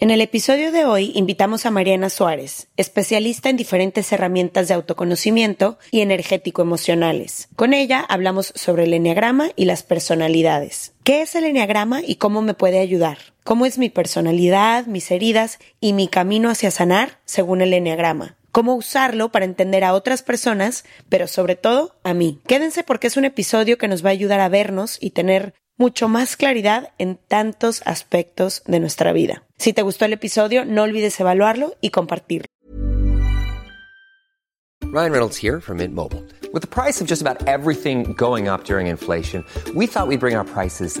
En el episodio de hoy invitamos a Mariana Suárez, especialista en diferentes herramientas de autoconocimiento y energético emocionales. Con ella hablamos sobre el enneagrama y las personalidades. ¿Qué es el enneagrama y cómo me puede ayudar? ¿Cómo es mi personalidad, mis heridas y mi camino hacia sanar según el enneagrama? cómo usarlo para entender a otras personas, pero sobre todo a mí. Quédense porque es un episodio que nos va a ayudar a vernos y tener mucho más claridad en tantos aspectos de nuestra vida. Si te gustó el episodio, no olvides evaluarlo y compartirlo. Ryan Reynolds here from Mint Mobile. With the price of just about everything going up during inflation, we thought we'd bring our prices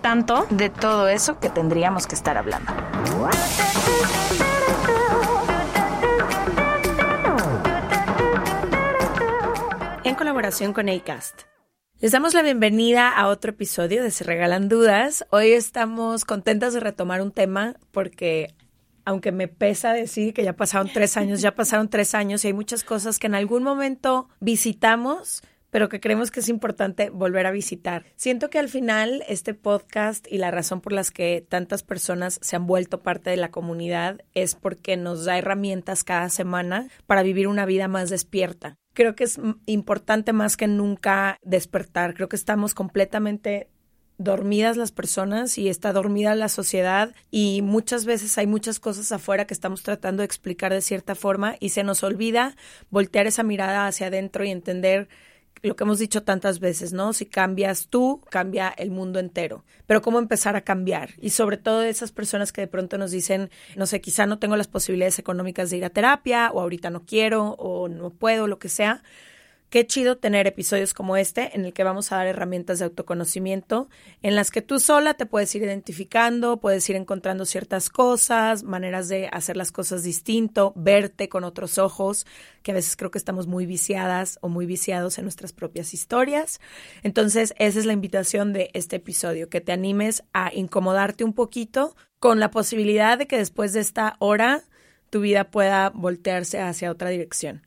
tanto. de todo eso que tendríamos que estar hablando. en colaboración con ACAST. Les damos la bienvenida a otro episodio de Se Regalan Dudas. Hoy estamos contentas de retomar un tema porque, aunque me pesa decir que ya pasaron tres años, ya pasaron tres años y hay muchas cosas que en algún momento visitamos, pero que creemos que es importante volver a visitar. Siento que al final este podcast y la razón por las que tantas personas se han vuelto parte de la comunidad es porque nos da herramientas cada semana para vivir una vida más despierta. Creo que es importante más que nunca despertar. Creo que estamos completamente dormidas las personas y está dormida la sociedad y muchas veces hay muchas cosas afuera que estamos tratando de explicar de cierta forma y se nos olvida voltear esa mirada hacia adentro y entender lo que hemos dicho tantas veces, ¿no? Si cambias tú, cambia el mundo entero. Pero cómo empezar a cambiar. Y sobre todo esas personas que de pronto nos dicen, no sé, quizá no tengo las posibilidades económicas de ir a terapia, o ahorita no quiero, o no puedo, lo que sea. Qué chido tener episodios como este en el que vamos a dar herramientas de autoconocimiento en las que tú sola te puedes ir identificando, puedes ir encontrando ciertas cosas, maneras de hacer las cosas distinto, verte con otros ojos, que a veces creo que estamos muy viciadas o muy viciados en nuestras propias historias. Entonces, esa es la invitación de este episodio, que te animes a incomodarte un poquito con la posibilidad de que después de esta hora tu vida pueda voltearse hacia otra dirección.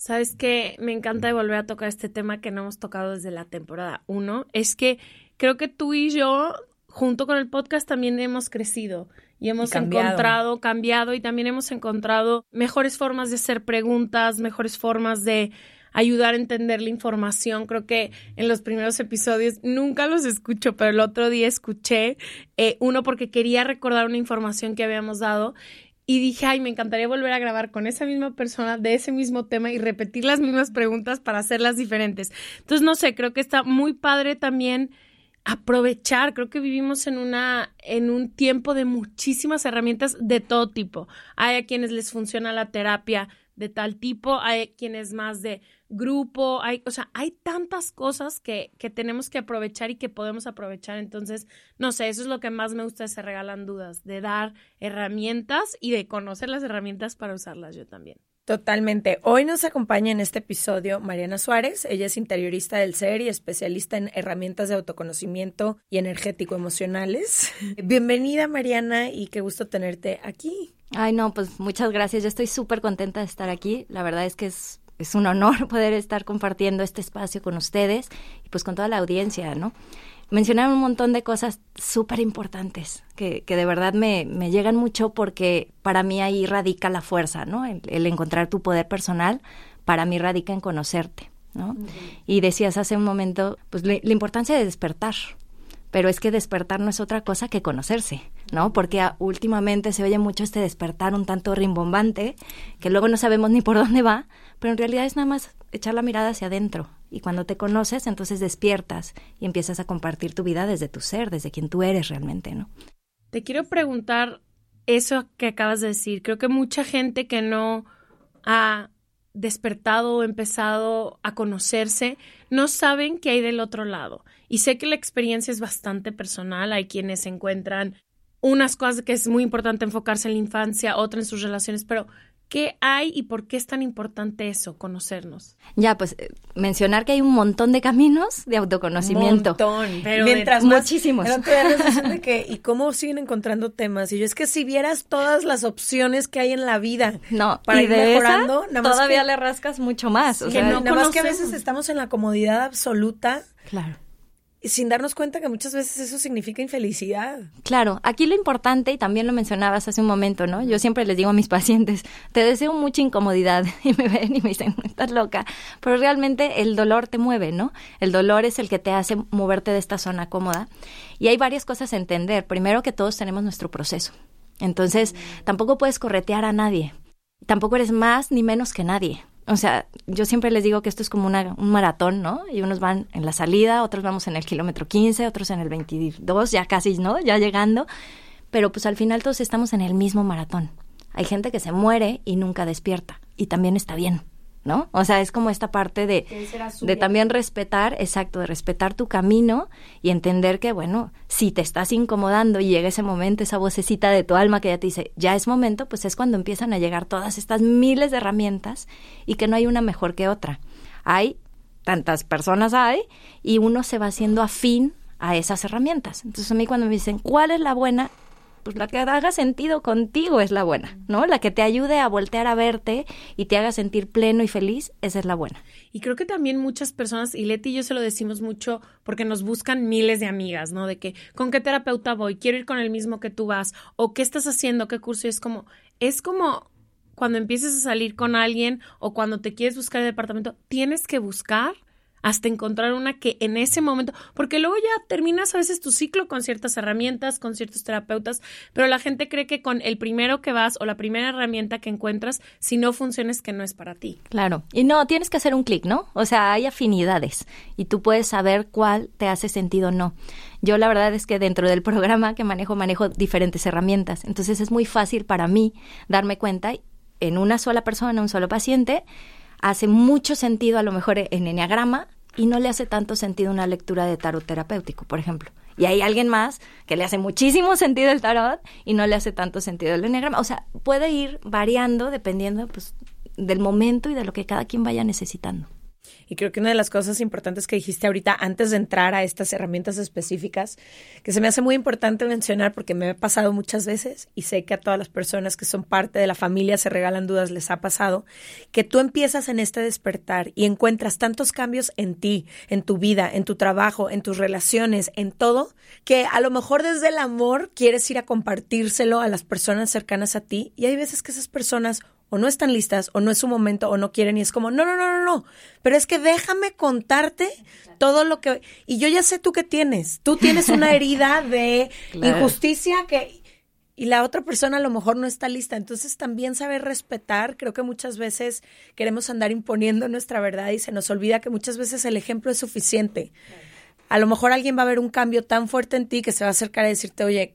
Sabes que me encanta de volver a tocar este tema que no hemos tocado desde la temporada 1. Es que creo que tú y yo, junto con el podcast, también hemos crecido y hemos cambiado. encontrado, cambiado y también hemos encontrado mejores formas de hacer preguntas, mejores formas de ayudar a entender la información. Creo que en los primeros episodios nunca los escucho, pero el otro día escuché eh, uno porque quería recordar una información que habíamos dado y dije, ay, me encantaría volver a grabar con esa misma persona de ese mismo tema y repetir las mismas preguntas para hacerlas diferentes. Entonces, no sé, creo que está muy padre también aprovechar. Creo que vivimos en una en un tiempo de muchísimas herramientas de todo tipo. Hay a quienes les funciona la terapia de tal tipo, hay quien es más de grupo, hay, o sea, hay tantas cosas que, que tenemos que aprovechar y que podemos aprovechar. Entonces, no sé, eso es lo que más me gusta de Se Regalan Dudas, de dar herramientas y de conocer las herramientas para usarlas yo también. Totalmente. Hoy nos acompaña en este episodio Mariana Suárez. Ella es interiorista del ser y especialista en herramientas de autoconocimiento y energético emocionales. Bienvenida Mariana y qué gusto tenerte aquí. Ay, no, pues muchas gracias. Yo estoy súper contenta de estar aquí. La verdad es que es, es un honor poder estar compartiendo este espacio con ustedes y pues con toda la audiencia, ¿no? mencionaron un montón de cosas súper importantes que, que, de verdad me, me, llegan mucho porque para mí ahí radica la fuerza, ¿no? El, encontrar tu poder personal, para mí radica en conocerte, ¿no? Y decías hace un momento, pues la importancia de despertar, pero es que despertar no es otra cosa que conocerse, ¿no? Porque últimamente se oye mucho este despertar un tanto rimbombante, que luego no sabemos ni por dónde va, pero en realidad es nada más echar la mirada hacia adentro, y cuando te conoces, entonces despiertas y empiezas a compartir tu vida desde tu ser, desde quien tú eres realmente, ¿no? Te quiero preguntar eso que acabas de decir. Creo que mucha gente que no ha despertado o empezado a conocerse, no saben qué hay del otro lado. Y sé que la experiencia es bastante personal. Hay quienes encuentran unas cosas que es muy importante enfocarse en la infancia, otras en sus relaciones, pero ¿Qué hay y por qué es tan importante eso, conocernos? Ya, pues eh, mencionar que hay un montón de caminos de autoconocimiento. Un montón, pero Mientras muchísimos. que, ¿Y cómo siguen encontrando temas? Y yo es que si vieras todas las opciones que hay en la vida no, para ir mejorando, todavía le rascas mucho más. O sea, no nada más que a veces estamos en la comodidad absoluta. Claro sin darnos cuenta que muchas veces eso significa infelicidad. Claro, aquí lo importante, y también lo mencionabas hace un momento, ¿no? Yo siempre les digo a mis pacientes, te deseo mucha incomodidad, y me ven y me dicen, estás loca, pero realmente el dolor te mueve, ¿no? El dolor es el que te hace moverte de esta zona cómoda. Y hay varias cosas a entender. Primero que todos tenemos nuestro proceso. Entonces, tampoco puedes corretear a nadie. Tampoco eres más ni menos que nadie. O sea, yo siempre les digo que esto es como una, un maratón, ¿no? Y unos van en la salida, otros vamos en el kilómetro 15, otros en el 22, ya casi, ¿no? Ya llegando. Pero pues al final todos estamos en el mismo maratón. Hay gente que se muere y nunca despierta. Y también está bien. ¿No? O sea, es como esta parte de, de también respetar, exacto, de respetar tu camino y entender que, bueno, si te estás incomodando y llega ese momento, esa vocecita de tu alma que ya te dice, ya es momento, pues es cuando empiezan a llegar todas estas miles de herramientas y que no hay una mejor que otra. Hay tantas personas hay y uno se va haciendo afín a esas herramientas. Entonces a mí cuando me dicen, ¿cuál es la buena? Pues la que haga sentido contigo es la buena, ¿no? La que te ayude a voltear a verte y te haga sentir pleno y feliz, esa es la buena. Y creo que también muchas personas, y Leti y yo se lo decimos mucho porque nos buscan miles de amigas, ¿no? De que, ¿con qué terapeuta voy? Quiero ir con el mismo que tú vas, o qué estás haciendo, qué curso, y es como, es como cuando empieces a salir con alguien o cuando te quieres buscar el departamento, tienes que buscar hasta encontrar una que en ese momento, porque luego ya terminas a veces tu ciclo con ciertas herramientas, con ciertos terapeutas, pero la gente cree que con el primero que vas o la primera herramienta que encuentras, si no funciona es que no es para ti. Claro, y no, tienes que hacer un clic, ¿no? O sea, hay afinidades y tú puedes saber cuál te hace sentido o no. Yo la verdad es que dentro del programa que manejo, manejo diferentes herramientas, entonces es muy fácil para mí darme cuenta en una sola persona, un solo paciente, hace mucho sentido a lo mejor en enneagrama y no le hace tanto sentido una lectura de tarot terapéutico, por ejemplo. Y hay alguien más que le hace muchísimo sentido el tarot y no le hace tanto sentido el enneagrama. O sea, puede ir variando dependiendo pues, del momento y de lo que cada quien vaya necesitando. Y creo que una de las cosas importantes que dijiste ahorita antes de entrar a estas herramientas específicas, que se me hace muy importante mencionar porque me ha pasado muchas veces y sé que a todas las personas que son parte de la familia se regalan dudas les ha pasado, que tú empiezas en este despertar y encuentras tantos cambios en ti, en tu vida, en tu trabajo, en tus relaciones, en todo, que a lo mejor desde el amor quieres ir a compartírselo a las personas cercanas a ti. Y hay veces que esas personas o no están listas, o no es su momento, o no quieren, y es como, no, no, no, no, no, pero es que déjame contarte todo lo que... Y yo ya sé tú qué tienes, tú tienes una herida de injusticia que... Y la otra persona a lo mejor no está lista. Entonces también saber respetar, creo que muchas veces queremos andar imponiendo nuestra verdad y se nos olvida que muchas veces el ejemplo es suficiente. A lo mejor alguien va a ver un cambio tan fuerte en ti que se va a acercar a decirte, oye,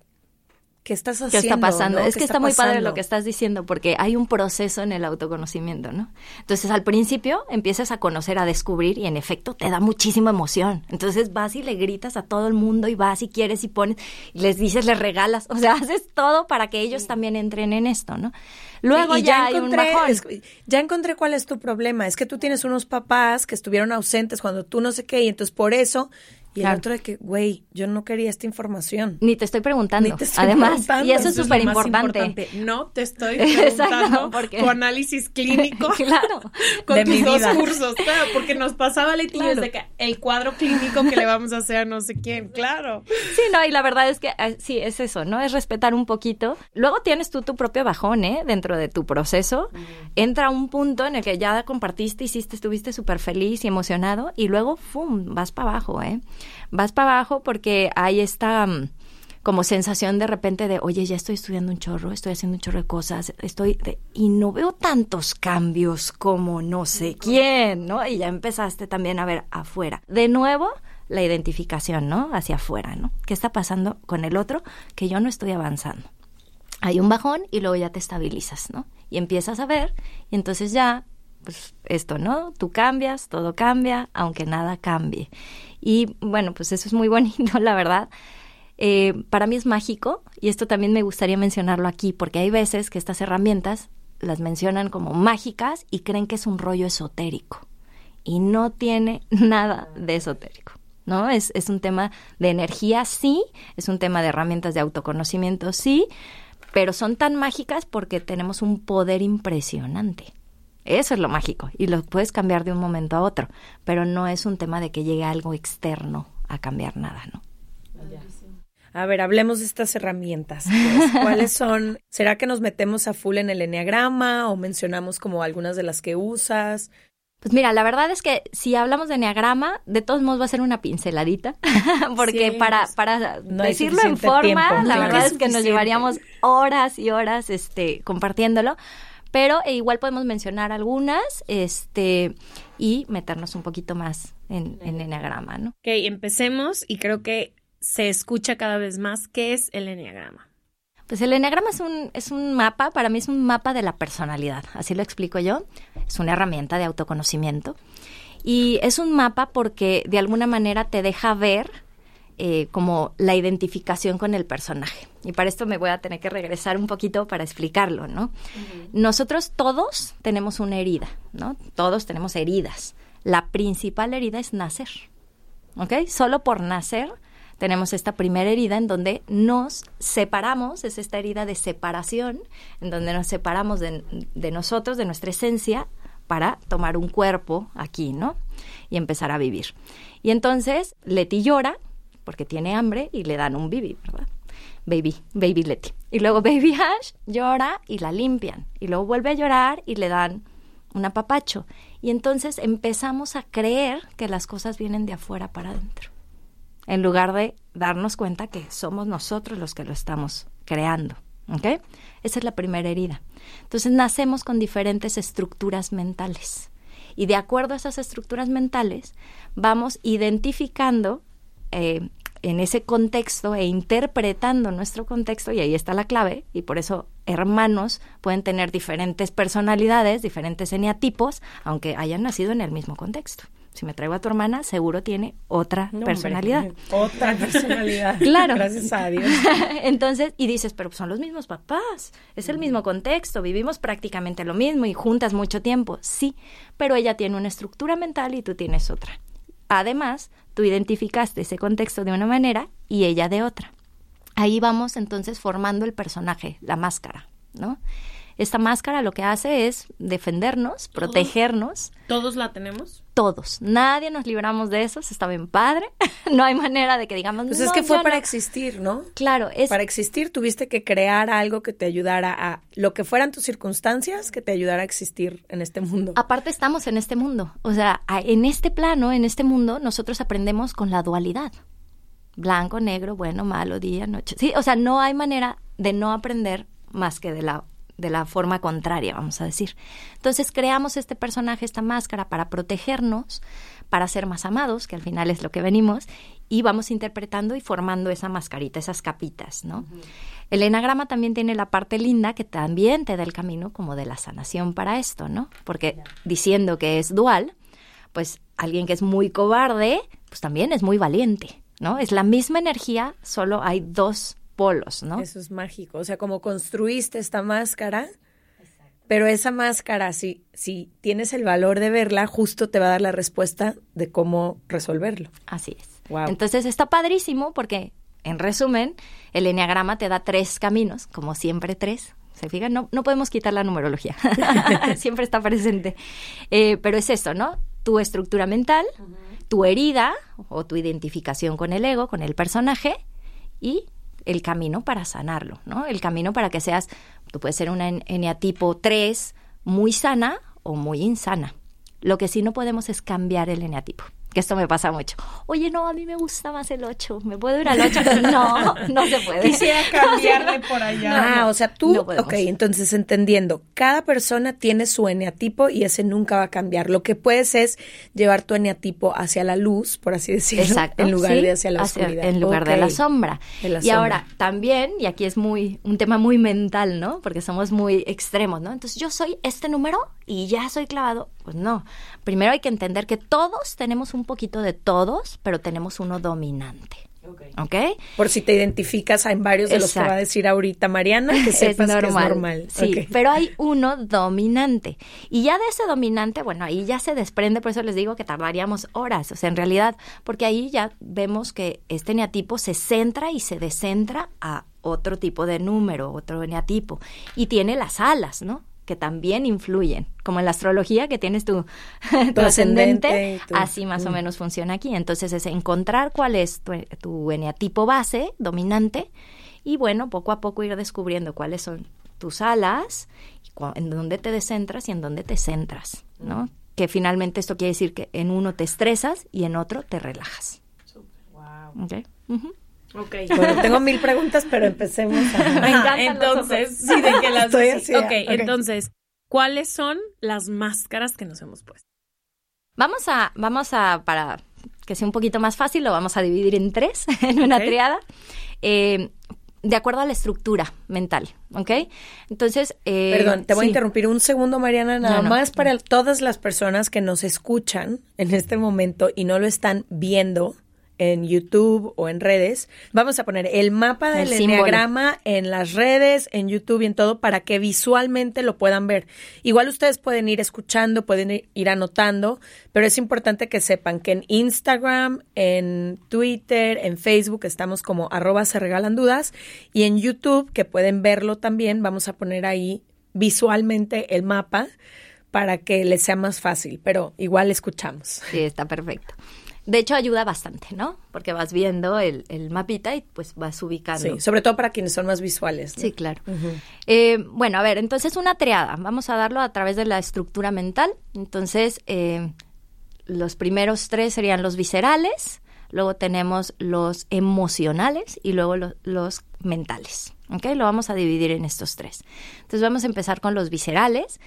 ¿qué estás haciendo? ¿Qué está pasando? no? Es ¿Qué que está, muy padre lo que estás diciendo, porque hay un proceso en el autoconocimiento, ¿no? Entonces, al principio empiezas a conocer, a descubrir, y en efecto te da muchísima emoción. Entonces vas y le gritas a todo el mundo, y vas y quieres y pones, y les dices, les regalas, o sea, haces todo para que ellos también entren en esto, ¿no? Luego Y- y ya, hay un encontré, bajón. es- ya encontré cuál es tu problema. Es que tú tienes unos papás que estuvieron ausentes cuando tú no sé qué, y entonces por eso. Y el otro de que, güey, yo no quería esta información. Ni te estoy preguntando. Ni te estoy Además, preguntando. y eso es súper importante. No te estoy preguntando porque- tu análisis clínico. Claro. Con De tus mi dos vida. cursos, claro, porque nos pasaba yo Claro. de que el cuadro clínico que le vamos a hacer a no sé quién, claro. Sí, no, y la verdad es que eh, sí, es eso, ¿no? Es respetar un poquito. Luego tienes tú tu propio bajón, ¿eh? Dentro de tu proceso. Entra un punto en el que ya compartiste, hiciste, estuviste súper feliz y emocionado, y luego, ¡fum!, vas para abajo, ¿eh? Vas para abajo porque hay esta mm, como sensación de repente de, oye, ya estoy estudiando un chorro, estoy haciendo un chorro de cosas, estoy, de- y no veo tantos cambios como no sé quién, ¿no? Y ya empezaste también a ver afuera. De nuevo, la identificación, ¿no? Hacia afuera, ¿no? ¿Qué está pasando con el otro? Que yo no estoy avanzando. Hay un bajón y luego ya te estabilizas, ¿no? Y empiezas a ver, y entonces ya, pues esto, ¿no? Tú cambias, todo cambia, aunque nada cambie. Y bueno, pues eso es muy bonito, la verdad. Eh, para mí es mágico y esto también me gustaría mencionarlo aquí porque hay veces que estas herramientas las mencionan como mágicas y creen que es un rollo esotérico y no tiene nada de esotérico. ¿No? Es, es un tema de energía, sí, es un tema de herramientas de autoconocimiento, sí, pero son tan mágicas porque tenemos un poder impresionante. Eso es lo mágico y lo puedes cambiar de un momento a otro, pero no es un tema de que llegue algo externo a cambiar nada, ¿no? A ver, hablemos de estas herramientas. pues. ¿Cuáles son? ¿Será que nos metemos a full en el enneagrama o mencionamos como algunas de las que usas? Pues mira, la verdad es que si hablamos de enneagrama, de todos modos va a ser una pinceladita, porque Sí, para, pues, para no decirlo en forma, tiempo, la claro. verdad es que nos llevaríamos horas y horas este, compartiéndolo, pero eh, igual podemos mencionar algunas este, y meternos un poquito más en, en enneagrama, ¿no? Ok, empecemos y creo que se escucha cada vez más qué es el enneagrama. Pues el enneagrama es un, es un mapa, para mí es un mapa de la personalidad, así lo explico yo. Es una herramienta de autoconocimiento. Y es un mapa porque de alguna manera te deja ver eh, como la identificación con el personaje. Y para esto me voy a tener que regresar un poquito para explicarlo, ¿no? Nosotros todos tenemos una herida, ¿no? Todos tenemos heridas. La principal herida es nacer, ¿ok? Solo por nacer tenemos esta primera herida en donde nos separamos, es esta herida de separación, en donde nos separamos de, de nosotros, de nuestra esencia, para tomar un cuerpo aquí, ¿no? Y empezar a vivir. Y entonces Leti llora porque tiene hambre y le dan un bibi, ¿verdad? Baby, baby Leti. Y luego baby Ash llora y la limpian. Y luego vuelve a llorar y le dan un apapacho. Y entonces empezamos a creer que las cosas vienen de afuera para adentro en lugar de darnos cuenta que somos nosotros los que lo estamos creando. ¿Ok? Esa es la primera herida. Entonces nacemos con diferentes estructuras mentales. Y de acuerdo a esas estructuras mentales, vamos identificando eh, en ese contexto e interpretando nuestro contexto, y ahí está la clave, y por eso hermanos pueden tener diferentes personalidades, diferentes eneatipos, aunque hayan nacido en el mismo contexto. Si me traigo a tu hermana, seguro tiene otra No, hombre, personalidad. Otra personalidad. Claro. Gracias a Dios. Entonces, y dices, pero son los mismos papás, es el mismo contexto, vivimos prácticamente lo mismo y juntas mucho tiempo. Sí, pero ella tiene una estructura mental y tú tienes otra. Además, tú identificaste ese contexto de una manera y ella de otra. Ahí vamos entonces formando el personaje, la máscara, ¿no? Esta máscara lo que hace es defendernos, protegernos, ¿Todos la tenemos? todos. Nadie nos libramos de eso, está bien padre. no hay manera de que digamos, Pues "No, es que fue para no". existir, ¿no? Claro, es Para existir tuviste que crear algo que te ayudara a lo que fueran tus circunstancias, que te ayudara a existir en este mundo. aparte estamos en este mundo. O sea, en este plano, en este mundo, nosotros aprendemos con la dualidad. Blanco, negro, bueno, malo, día, noche. Sí, o sea, no hay manera de no aprender más que de la de la forma contraria, vamos a decir. Entonces creamos este personaje, esta máscara para protegernos, para ser más amados, que al final es lo que venimos, y vamos interpretando y formando esa mascarita, esas capitas, ¿no? El enagrama también tiene la parte linda que también te da el camino como de la sanación para esto, ¿no? Porque diciendo que es dual, pues alguien que es muy cobarde, pues también es muy valiente, ¿no? Es la misma energía, solo hay dos polos, ¿no? Eso es mágico. O sea, como construiste esta máscara, pero esa máscara, si, si tienes el valor de verla, justo te va a dar la respuesta de cómo resolverlo. Así es. Entonces está padrísimo porque, en resumen, el enneagrama te da tres caminos, como siempre tres. ¿Se fijan? No, no podemos quitar la numerología. siempre está presente. Eh, pero es eso, ¿no? Tu estructura mental, tu herida o tu identificación con el ego, con el personaje y el camino para sanarlo, ¿no? El camino para que seas, tú puedes ser una eneatipo 3 muy sana o muy insana. Lo que sí no podemos es cambiar el eneatipo que esto me pasa mucho. Oye, no, a mí me gusta más el 8, ¿me puedo ir al 8? No, no se puede. Quisiera cambiarle por allá. ah, o sea, tú, ok, entonces entendiendo, cada persona tiene su eneatipo y ese nunca va a cambiar. Lo que puedes es llevar tu eneatipo hacia la luz, por así decirlo, Exacto, en lugar de hacia la oscuridad. En lugar de la sombra. y ahora, también, y aquí es muy, un tema muy mental, ¿no? Porque somos muy extremos, ¿no? Entonces, yo soy este número y ya soy clavado. Pues no. Primero hay que entender que todos tenemos un poquito de todos, pero tenemos uno dominante. ¿Ok? Por si te identificas en varios de los que va a decir ahorita Mariana, que sepas es normal. que es normal. Sí, pero hay uno dominante. Y ya de ese dominante, bueno, ahí ya se desprende, por eso les digo que tardaríamos horas. O sea, en realidad, porque ahí ya vemos que este eneatipo se centra y se descentra a otro tipo de número, otro eneatipo. Y tiene las alas, ¿no? Que también influyen, como en la astrología que tienes tu, ascendente, así más o mm. menos funciona aquí. Entonces es encontrar cuál es tu, tu eneatipo base dominante y bueno, poco a poco ir descubriendo cuáles son tus alas, en dónde te descentras y en dónde te centras, ¿no? Que finalmente esto quiere decir que en uno te estresas y en otro te relajas. Wow. Okay. Bueno, tengo mil preguntas, pero empecemos. A... entonces, sí, de que las Estoy así, okay, entonces, ¿cuáles son las máscaras que nos hemos puesto? Vamos a, vamos a, para que sea un poquito más fácil, lo vamos a dividir en tres, en una triada. Eh, de acuerdo a la estructura mental, ¿ok? Entonces... Eh, Perdón, te voy a interrumpir un segundo, Mariana, nada más para todas las personas que nos escuchan en este momento y no lo están viendo en YouTube o en redes. Vamos a poner el mapa del enneagrama en las redes, en YouTube y en todo para que visualmente lo puedan ver. Igual ustedes pueden ir escuchando, pueden ir anotando, pero es importante que sepan que en Instagram, en Twitter, en Facebook estamos como arroba se regalan dudas y en YouTube, que pueden verlo también, vamos a poner ahí visualmente el mapa para que les sea más fácil, pero igual escuchamos. Sí, está perfecto. De hecho, ayuda bastante, ¿no? Porque vas viendo el, el, mapita y pues vas ubicando. Sí, sobre todo para quienes son más visuales. Sí, claro. eh, bueno, a ver, entonces una triada. Vamos a darlo a través de la estructura mental. Entonces, eh, los primeros tres serían los viscerales, luego tenemos los emocionales y luego los mentales. ¿Ok? Lo vamos a dividir en estos tres. Entonces, vamos a empezar con los viscerales.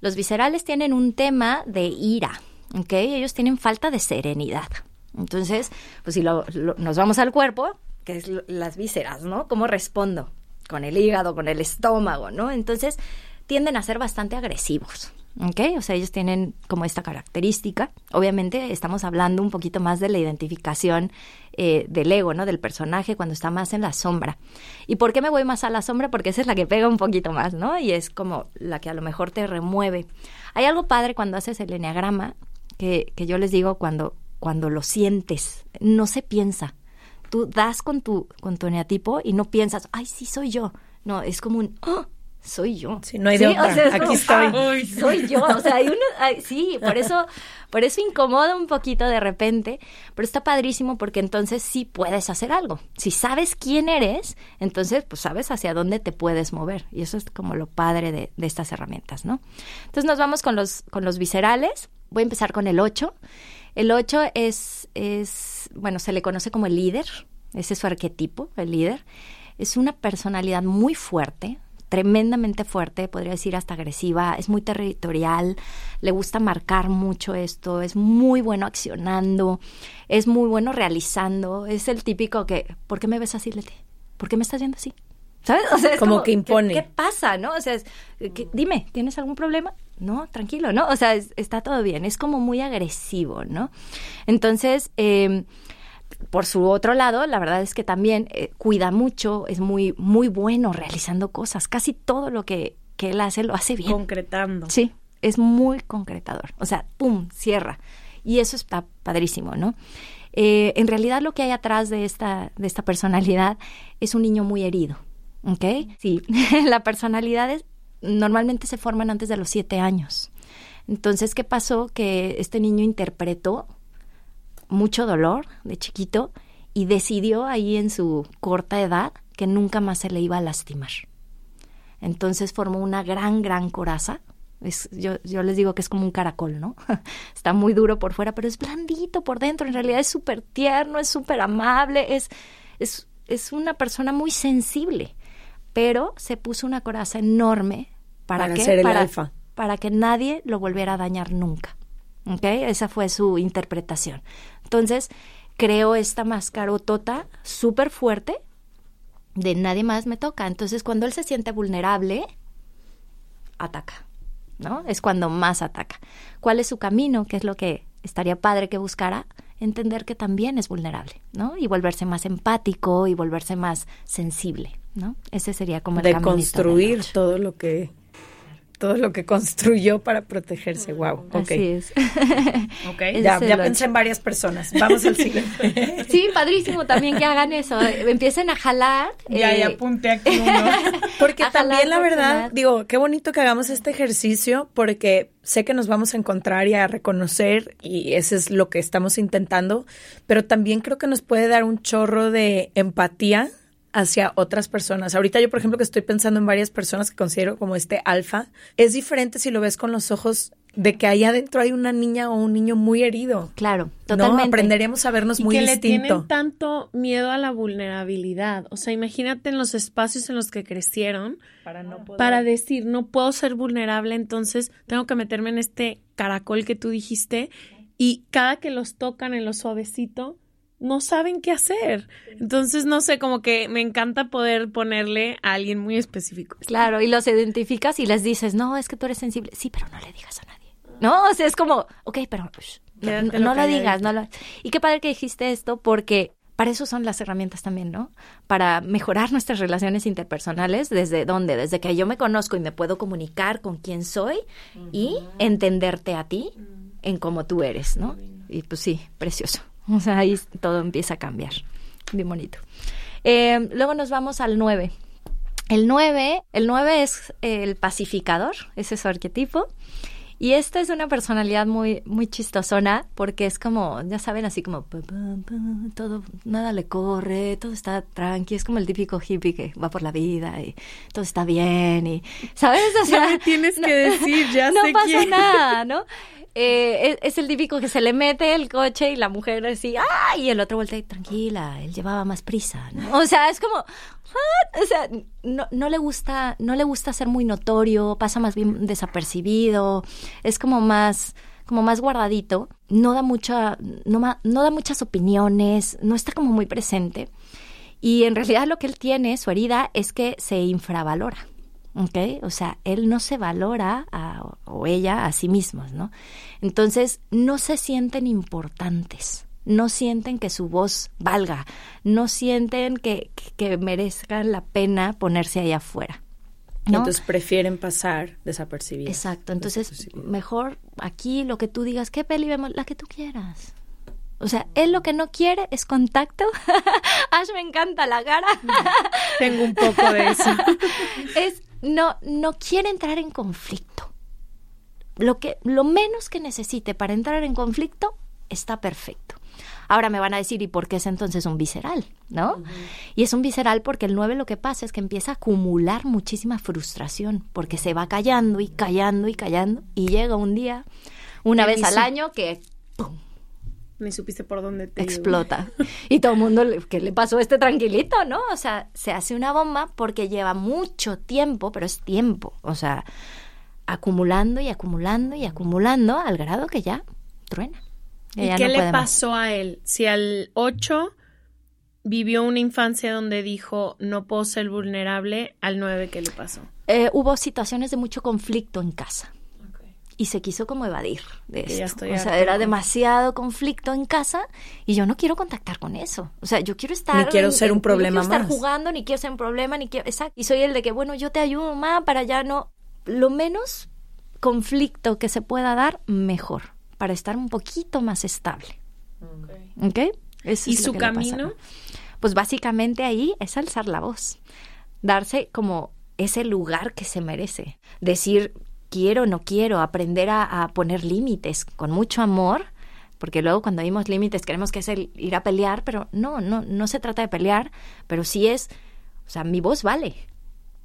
Los viscerales tienen un tema de ira. ¿ok? Ellos tienen falta de serenidad. Entonces, pues si nos vamos al cuerpo, que es las vísceras, ¿no? ¿Cómo respondo? Con el hígado, con el estómago, ¿no? Entonces, tienden a ser bastante agresivos. ¿Ok? O sea, ellos tienen como esta característica. Obviamente estamos hablando un poquito más de la identificación eh, del ego, ¿no? Del personaje cuando está más en la sombra. ¿Y por qué me voy más a la sombra? Porque esa es la que pega un poquito más, ¿no? Y es como la que a lo mejor te remueve. Hay algo padre cuando haces el enneagrama que, que yo les digo cuando, cuando lo sientes, no se piensa. Tú das con tu, con tu eneatipo y no piensas, ay, sí soy yo. No, es como un, oh, soy yo. Sí, no hay de otra. Aquí estoy. soy yo. O sea, hay uno, sí, por eso, por eso incomoda un poquito de repente, pero está padrísimo porque entonces sí puedes hacer algo. Si sabes quién eres, entonces pues sabes hacia dónde te puedes mover. Y eso es como lo padre de, de estas herramientas, ¿no? Entonces nos vamos con los, con los viscerales. Voy a empezar con el 8. El 8 es, es, bueno, se le conoce como el líder, ese es su arquetipo, el líder. Es una personalidad muy fuerte, tremendamente fuerte, podría decir hasta agresiva, es muy territorial, le gusta marcar mucho esto, es muy bueno accionando, es muy bueno realizando, es el típico que, ¿por qué me ves así, Leti? ¿Por qué me estás viendo así? ¿Sabes? O sea, es Como que impone. ¿qué, qué pasa, no? O sea, es, que- dime, ¿tienes algún problema? No, tranquilo, ¿no? O sea, es- está todo bien. Es como muy agresivo, ¿no? Entonces, eh, por su otro lado, la verdad es que también eh, cuida mucho, es muy, muy bueno realizando cosas. Casi todo lo que, que él hace lo hace bien. Concretando. Sí, es muy concretador. O sea, pum, cierra. Y eso está padrísimo, ¿no? Eh, en realidad lo que hay atrás de esta, de esta personalidad es un niño muy herido. ¿Ok? Sí, la personalidad es- normalmente se forman antes de los siete años. Entonces, ¿qué pasó? Que este niño interpretó mucho dolor de chiquito y decidió ahí en su corta edad que nunca más se le iba a lastimar. Entonces formó una gran, gran coraza. Yo, yo les digo que es como un caracol, ¿no? Está muy duro por fuera, pero es blandito por dentro. En realidad es súper tierno, es súper amable, es, es, es una persona muy sensible. Pero se puso una coraza enorme. ¿Para, Para qué? ser el para, alfa. para que nadie lo volviera a dañar nunca. ¿Ok? Esa fue su interpretación. Entonces, creó esta mascarotota súper fuerte de nadie más me toca. Entonces, cuando él se siente vulnerable, ataca, ¿no? Es cuando más ataca. ¿Cuál es su camino? ¿Qué es lo que estaría padre que buscara? Entender que también es vulnerable, ¿no? Y volverse más empático y volverse más sensible, ¿no? Ese sería como el de construir todo lo que todo lo que construyó para protegerse. Wow. Ok. Así es. Ok, Ese ya, es ya pensé en varias personas. Vamos al siguiente. Sí, padrísimo también que hagan eso. Empiecen a jalar. Ya, eh, ya apunté aquí uno. Porque también la verdad, digo, qué bonito que hagamos este ejercicio porque sé que nos vamos a encontrar y a reconocer y eso es lo que estamos intentando, pero también creo que nos puede dar un chorro de empatía hacia otras personas. Ahorita yo, por ejemplo, que estoy pensando en varias personas que considero como este alfa, es diferente si lo ves con los ojos de que ahí adentro hay una niña o un niño muy herido. Claro, No, totalmente. aprenderemos a vernos y muy que le distinto. tienen tanto miedo a la vulnerabilidad. O sea, imagínate en los espacios en los que crecieron Para no poder- para decir, no puedo ser vulnerable, entonces tengo que meterme en este caracol que tú dijiste y cada que los tocan en lo suavecito, no saben qué hacer. Entonces, no sé, como que me encanta poder ponerle a alguien muy específico. Claro, y los identificas y les dices, no, es que tú eres sensible. Sí, pero no le digas a nadie. No, o sea, es como, ok, pero shh, no, no lo digas, no lo... Y qué padre que dijiste esto porque para eso son las herramientas también, ¿no? Para mejorar nuestras relaciones interpersonales, ¿desde dónde? Desde que yo me conozco y me puedo comunicar con quién soy y entenderte a ti en cómo tú eres, ¿no? Y pues sí, precioso. O sea, ahí todo empieza a cambiar. Bien bonito. Eh, luego nos vamos al 9. El 9, el 9 es el pacificador, ese es su arquetipo. Y esta es una personalidad muy, muy chistosona porque es como, ya saben, así como, pa, pa, pa, todo, nada le corre, todo está tranqui, es como el típico hippie que va por la vida y todo está bien y, ¿sabes? O Ya me tienes que decir, ya no sé quién. nada, ¿no? Eh, es, es el típico que se le mete el coche y la mujer así, ¡ay! Y el otro voltea y tranquila, él llevaba más prisa, ¿no? O sea, es como, ¿what? O sea, no, no le gusta, no le gusta ser muy notorio, pasa más bien desapercibido, es como más como más guardadito, no da mucha, no, no da muchas opiniones, no está como muy presente. Y en realidad lo que él tiene, su herida, es que se infravalora. ¿ok? O sea, él no se valora a- o ella a sí mismos, ¿no? Entonces, no se sienten importantes, no sienten que su voz valga, no sienten que, que, que merezcan la pena ponerse ahí afuera. ¿No? Entonces prefieren pasar desapercibidos. Exacto, entonces mejor aquí lo que tú digas, ¿qué peli vemos? La que tú quieras. O sea, él lo que no quiere es contacto. Ash me encanta la cara. Tengo un poco de eso. es no no quiere entrar en conflicto. Lo que lo menos que necesite para entrar en conflicto está perfecto. Ahora me van a decir, ¿y por qué es entonces un visceral? ¿No? Y es un visceral porque el 9 lo que pasa es que empieza a acumular muchísima frustración, porque se va callando y callando y callando, y llega un día, una vez al año, que ¡pum! Ni supiste por dónde te explota. Y todo el mundo, le- ¿qué le pasó a este tranquilito, no? O sea, se hace una bomba porque lleva mucho tiempo, pero es tiempo. O sea, acumulando y acumulando y acumulando al grado que ya truena. ¿Y qué no le más. pasó a él? Si al 8 vivió una infancia donde dijo no puedo ser vulnerable, al 9 ¿qué le pasó? Eh, hubo situaciones de mucho conflicto en casa. Y se quiso como evadir de Que esto. O sea, harto. era demasiado conflicto en casa y yo no quiero contactar con eso. O sea, yo quiero estar... Ni quiero en- ser un problema quiero más. estar jugando, ni quiero ser un problema, ni quiero... Exacto. Y soy el de que, bueno, yo te ayudo, mamá, para ya no... Lo menos conflicto que se pueda dar, mejor. Para estar un poquito más estable. ¿Ok? Eso ¿Y es su camino? Pues básicamente ahí es alzar la voz, darse como ese lugar que se merece, decir quiero, no quiero, aprender a, a poner límites con mucho amor, porque luego cuando vimos límites queremos que es el ir a pelear, pero no, no, no se trata de pelear, pero sí es, o sea, mi voz vale.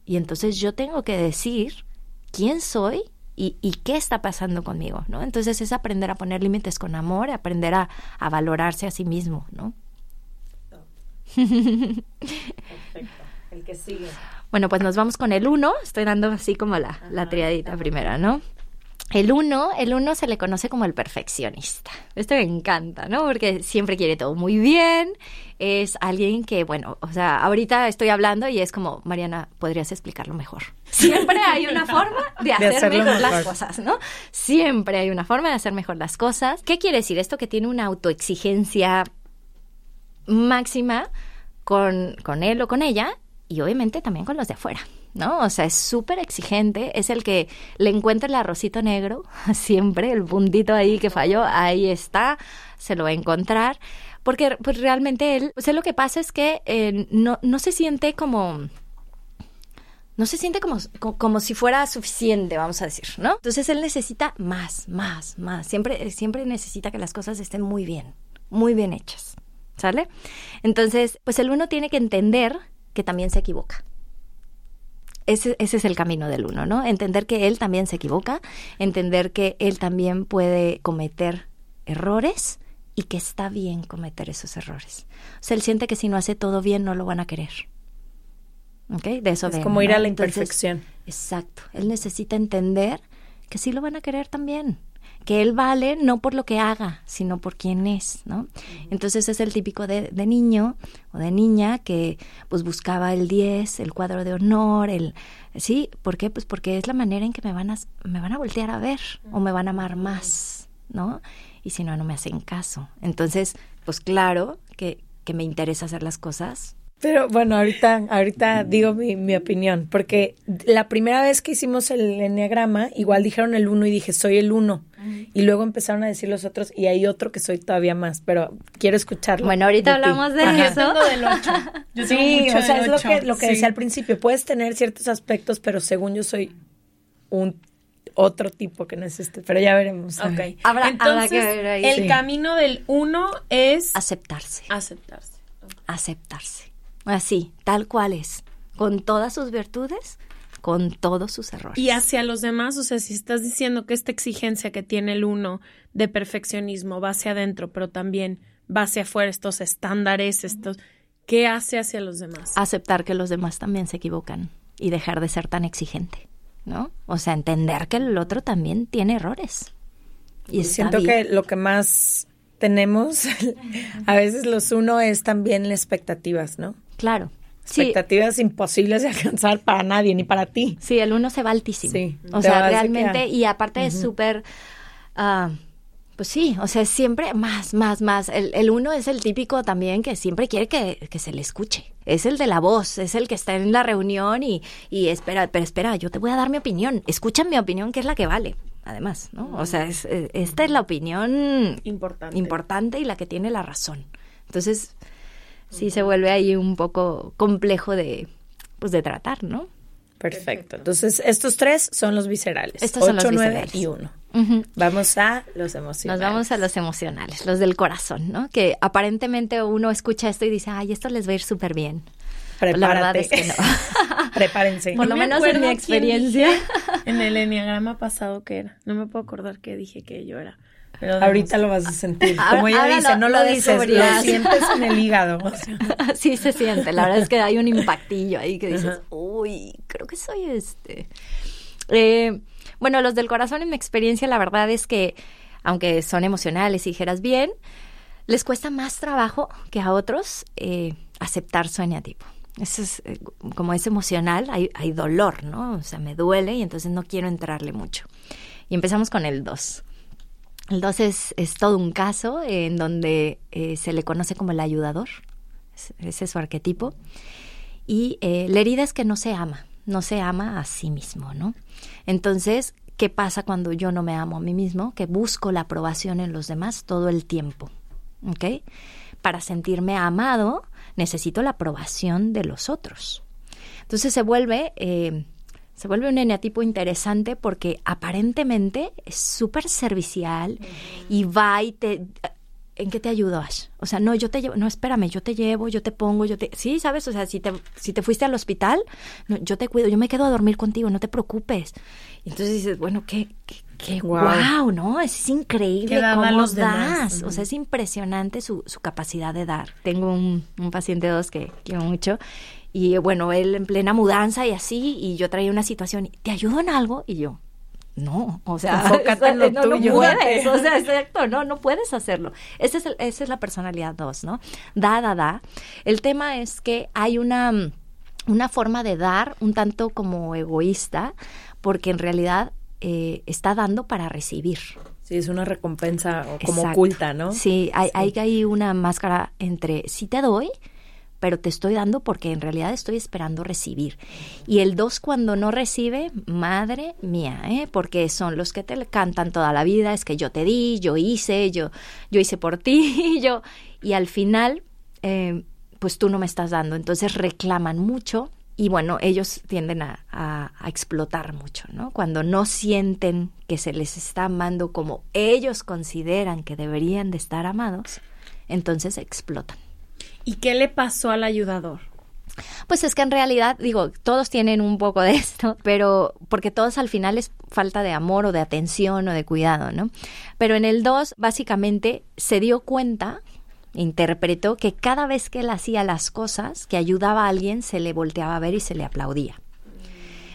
Y entonces yo tengo que decir quién soy y, y qué está pasando conmigo, ¿no? Entonces es aprender a poner límites con amor, aprender a, a valorarse a sí mismo, ¿no? El que sigue. Bueno, pues nos vamos con el 1. Estoy dando así como la, la triadita primera, ¿no? El 1, el 1 se le conoce como el perfeccionista. Esto me encanta, ¿no? Porque siempre quiere todo muy bien. Es alguien que, bueno, o sea, ahorita estoy hablando y es como, Mariana, podrías explicarlo mejor. Siempre hay una forma de hacer hacerlo mejor las mejor. cosas, ¿no? Siempre hay una forma de hacer mejor las cosas. ¿Qué quiere decir esto? Que tiene una autoexigencia máxima con, con él o con ella y obviamente también con los de afuera, ¿no? O sea, es súper exigente, es el que le encuentra el arrocito negro, siempre, el puntito ahí que falló, ahí está, se lo va a encontrar, porque pues realmente él, o lo que pasa es que eh, no, no se siente como... No se siente como, co- como si fuera suficiente, vamos a decir, ¿no? Entonces él necesita más, más, más. Siempre, siempre necesita que las cosas estén muy bien, muy bien hechas. ¿Sale? Entonces, pues el uno tiene que entender que también se equivoca. Ese, ese es el camino del uno, ¿no? Entender que él también se equivoca, entender que él también puede cometer errores y que está bien cometer esos errores. O sea, él siente que si no hace todo bien no lo van a querer. ¿Ok? De eso Es como ir a la Entonces, imperfección. Exacto. Él necesita entender que sí lo van a querer también. Que él vale no por lo que haga, sino por quién es, ¿no? Entonces es el típico de, de niño o de niña que pues buscaba el 10, el cuadro de honor, el... ¿Sí? ¿Por qué? Pues porque es la manera en que me van a, me van a voltear a ver o me van a amar más, ¿no? Y si no, no me hacen caso. Entonces, pues claro que, que me interesa hacer las cosas Pero bueno, ahorita, ahorita digo mi, mi opinión, porque la primera vez que hicimos el enneagrama, igual dijeron el uno y dije, soy el uno. Y luego empezaron a decir los otros, y hay otro que soy todavía más, pero quiero escucharlo. Bueno, ahorita de ti. hablamos de Ajá. eso. Del 8. Yo Sí, mucho o sea, del es lo ocho, que, lo que sí. decía al principio. Puedes tener ciertos aspectos, pero según yo soy un otro tipo que no es este. Pero ya veremos. Ok. Habrá- habrá Entonces, que ver ahí. el Sí. camino del 1 es Aceptarse. aceptarse. aceptarse. Así, tal cual es. Con todas sus virtudes, con todos sus errores. Y hacia los demás, o sea, si estás diciendo que esta exigencia que tiene el uno de perfeccionismo va hacia adentro, pero también va hacia afuera, estos estándares, estos, ¿qué hace hacia los demás? Aceptar que los demás también se equivocan y dejar de ser tan exigente, ¿no? O sea, entender que el otro también tiene errores. Y está Siento bien. que lo que más tenemos, a veces los uno es también las expectativas, ¿no? Claro. Sí, Expectativas imposibles de alcanzar para nadie, ni para ti. sí, el uno se va altísimo. Sí, o sea, realmente, y aparte es súper... ah, pues sí, o sea, siempre más, más, más. El, el uno es el típico también que siempre quiere que, que se le escuche. Es el de la voz, es el que está en la reunión y, y espera, pero espera, yo te voy a dar mi opinión. Escucha mi opinión, que es la que vale, además, ¿no? O sea, es- esta es la opinión Importante. importante y la que tiene la razón. Entonces, sí se vuelve ahí un poco complejo de, pues, de tratar, ¿no? Perfecto. Entonces, estos tres son los viscerales. Estos son los Ocho, nueve viscerales. y uno. Ujú. Vamos a los Nos emocionales. vamos a los emocionales, los del corazón, ¿no? Que aparentemente uno escucha esto y dice, ay, esto les va a ir súper bien. Prepárate. La verdad es que no. Prepárense. Por lo me menos en mi experiencia. dije En el enneagrama pasado que era. No me puedo acordar qué dije que yo era. Ahorita lo vas a sentir. Ahora- Como ella ahora dice, lo- no lo, lo dices, lo sientes en el hígado. o sea. Así se siente. La verdad es que hay un impactillo ahí que dices, uy, creo que soy este. Eh, bueno, los del corazón, en mi experiencia, la verdad es que, aunque son emocionales y dijeras bien, les cuesta más trabajo que a otros eh, aceptar su eneatipo. Eso es, eh, como es emocional, hay, hay dolor, ¿no? O sea, me duele y entonces no quiero entrarle mucho. Y empezamos con el 2. 2 es, todo un caso en donde eh, se le conoce como el ayudador. Es- Ese es su arquetipo. Y eh, la herida es que no se ama, no se ama a sí mismo, ¿no? Entonces, ¿qué pasa cuando yo no me amo a mí mismo? Que busco la aprobación en los demás todo el tiempo, ¿ok? Para sentirme amado, necesito la aprobación de los otros. Entonces se vuelve, eh, se vuelve un eneatipo interesante porque aparentemente es súper servicial y va y te... ¿En qué te ayudo, Ash? O sea, no, yo te llevo, no, espérame, yo te llevo, yo te pongo, yo te... Sí, ¿sabes? O sea, si te, si te fuiste al hospital, no, yo te cuido, yo me quedo a dormir contigo, no te preocupes. Y entonces dices, bueno, qué, qué, qué Guau. wow, ¿no? Es increíble da a cómo los das. demás. O sea, es impresionante su, su capacidad de dar. Tengo un, un paciente dos que quiero mucho y bueno, él en plena mudanza y así, y yo traía una situación, ¿te ayudo en algo? Y yo, no, o sea, Enfócate en lo no, tuyo. No puedes, o sea, exacto, no, no puedes hacerlo. Ese es el- esa es la personalidad dos, ¿no? Da, da, da. El tema es que hay una, una forma de dar un tanto como egoísta, porque en realidad eh, está dando para recibir. Sí, es una recompensa como Exacto. oculta, ¿no? Sí, hay, hay hay una máscara entre sí te doy, pero te estoy dando porque en realidad estoy esperando recibir. Y el dos cuando no recibe, madre mía, ¿eh? porque son los que te cantan toda la vida, es que yo te di, yo hice, yo, yo hice por ti, yo, y al final, eh, pues tú no me estás dando. Entonces reclaman mucho. Y bueno, ellos tienden a, a- a explotar mucho, ¿no? Cuando no sienten que se les está amando como ellos consideran que deberían de estar amados, entonces explotan. ¿Y qué le pasó al ayudador? Pues es que en realidad, digo, todos tienen un poco de esto, pero porque todos al final es falta de amor o de atención o de cuidado, ¿no? Pero en el 2, básicamente, se dio cuenta, interpretó que cada vez que él hacía las cosas, que ayudaba a alguien, se le volteaba a ver y se le aplaudía.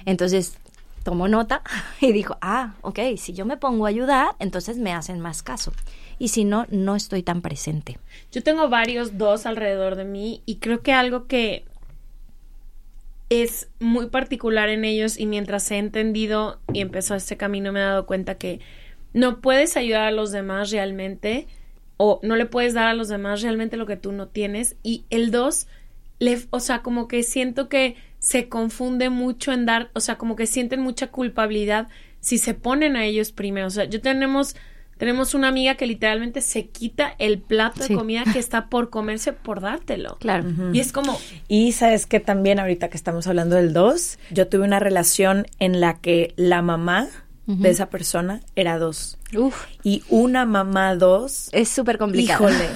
Entonces tomó nota y dijo, ah, ok, si yo me pongo a ayudar, entonces me hacen más caso. Y si no, no estoy tan presente. Yo tengo varios dos alrededor de mí y creo que algo que es muy particular en ellos y mientras he entendido y empezó este camino me he dado cuenta que no puedes ayudar a los demás realmente o no le puedes dar a los demás realmente lo que tú no tienes y el dos le, o sea, como que siento que se confunde mucho en dar, o sea, como que sienten mucha culpabilidad si se ponen a ellos primero. O sea, yo tenemos tenemos una amiga que literalmente se quita el plato Sí. de comida que está por comerse por dártelo. Claro. Y es como, Y sabes que también ahorita que estamos hablando del 2, yo tuve una relación en la que la mamá de esa persona era dos. Uf, Y una mamá dos, es súper complicado. híjole,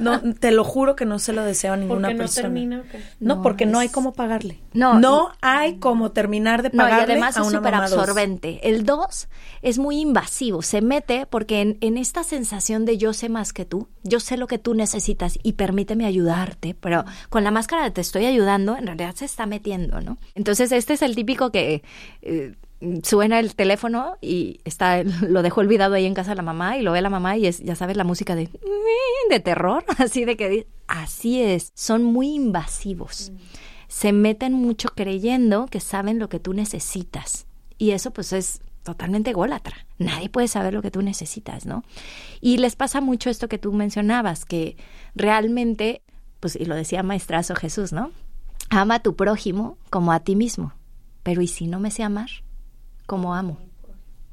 no, te lo juro que no se lo deseo a ¿por ninguna no persona. termina? o qué? No, No, porque no hay cómo pagarle. No, no hay cómo terminar de No, y pagarle además a es súper dos. absorbente. El 2 es muy invasivo, se mete porque en, en esta sensación de yo sé más que tú, yo sé lo que tú necesitas y permíteme ayudarte, pero con la máscara de te estoy ayudando, en realidad se está metiendo, ¿no? Entonces este es el típico que eh, suena el teléfono y está lo dejó olvidado ahí en casa de la mamá y lo ve la mamá y es, ya sabes, la música de, de terror, así de que así es, son muy invasivos se meten mucho creyendo que saben lo que tú necesitas. Y eso pues es totalmente ególatra. Nadie puede saber lo que tú necesitas, ¿no? Y les pasa mucho esto que tú mencionabas, que realmente, pues, y lo decía maestrazo Jesús, ¿no? Ama a tu prójimo como a ti mismo. Pero ¿y si no me sé amar? ¿Cómo amo?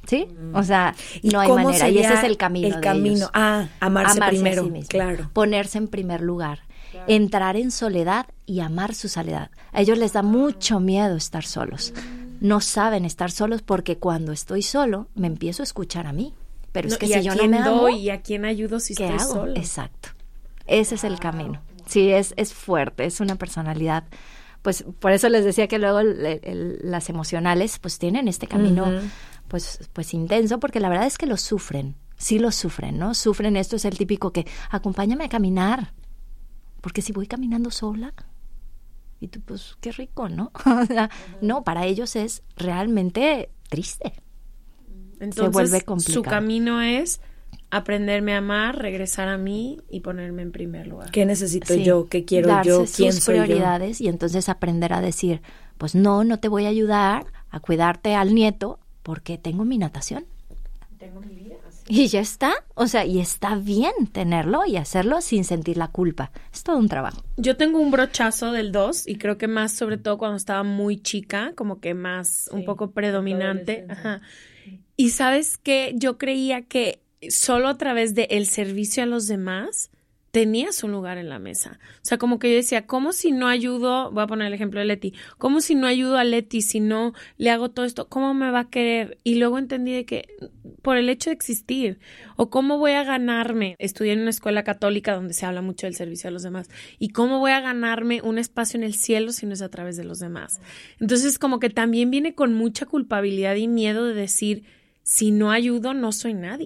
¿Sí? O sea, ¿Y no hay manera. Y ese es el camino. el de camino? ellos. Ah, amarse a primero, sí mismo. claro. Ponerse en primer lugar. Entrar en soledad y amar su soledad. A ellos les da mucho miedo estar solos. No saben estar solos porque cuando estoy solo me empiezo a escuchar a mí. Pero No, es que ¿y si a yo no me amo, doy y a quién ayudo si ¿qué estoy hago? sola? Exacto. Ese es el camino. Sí, es, es fuerte, es una personalidad. Pues por eso les decía que luego el- el- las emocionales pues tienen este camino pues, pues intenso porque la verdad es que lo sufren. sí lo sufren, ¿no? Sufren esto es el típico que acompáñame a caminar, porque si voy caminando sola, y tú pues qué rico, ¿no? O sea, no, para ellos es realmente triste. Entonces, Se vuelve su complicado. camino es aprenderme a amar, regresar a mí y ponerme en primer lugar. ¿Qué necesito Sí, yo? ¿Qué quiero darse yo? sus ¿Quién soy yo? prioridades y entonces aprender a decir, pues no, no te voy a ayudar a cuidarte al nieto porque tengo mi natación. Y ya está, o sea, y está bien tenerlo y hacerlo sin sentir la culpa. Es todo un trabajo. Yo tengo un brochazo del 2 y creo que más sobre todo cuando estaba muy chica, como que más un poco predominante. Ajá. Y sabes que yo creía que solo a través de el servicio a los demás tenías un lugar en la mesa. O sea, como que yo decía, ¿cómo si no ayudo? Voy a poner el ejemplo de Leti. ¿Cómo si no ayudo a Leti, si no le hago todo esto? ¿Cómo me va a querer? Y luego entendí de que por el hecho de existir o cómo voy a ganarme. Estudié en una escuela católica donde se habla mucho del servicio a los demás. ¿Y cómo voy a ganarme un espacio en el cielo si no es a través de los demás? Entonces, como que también viene con mucha culpabilidad y miedo de decir, si no ayudo, no soy nadie.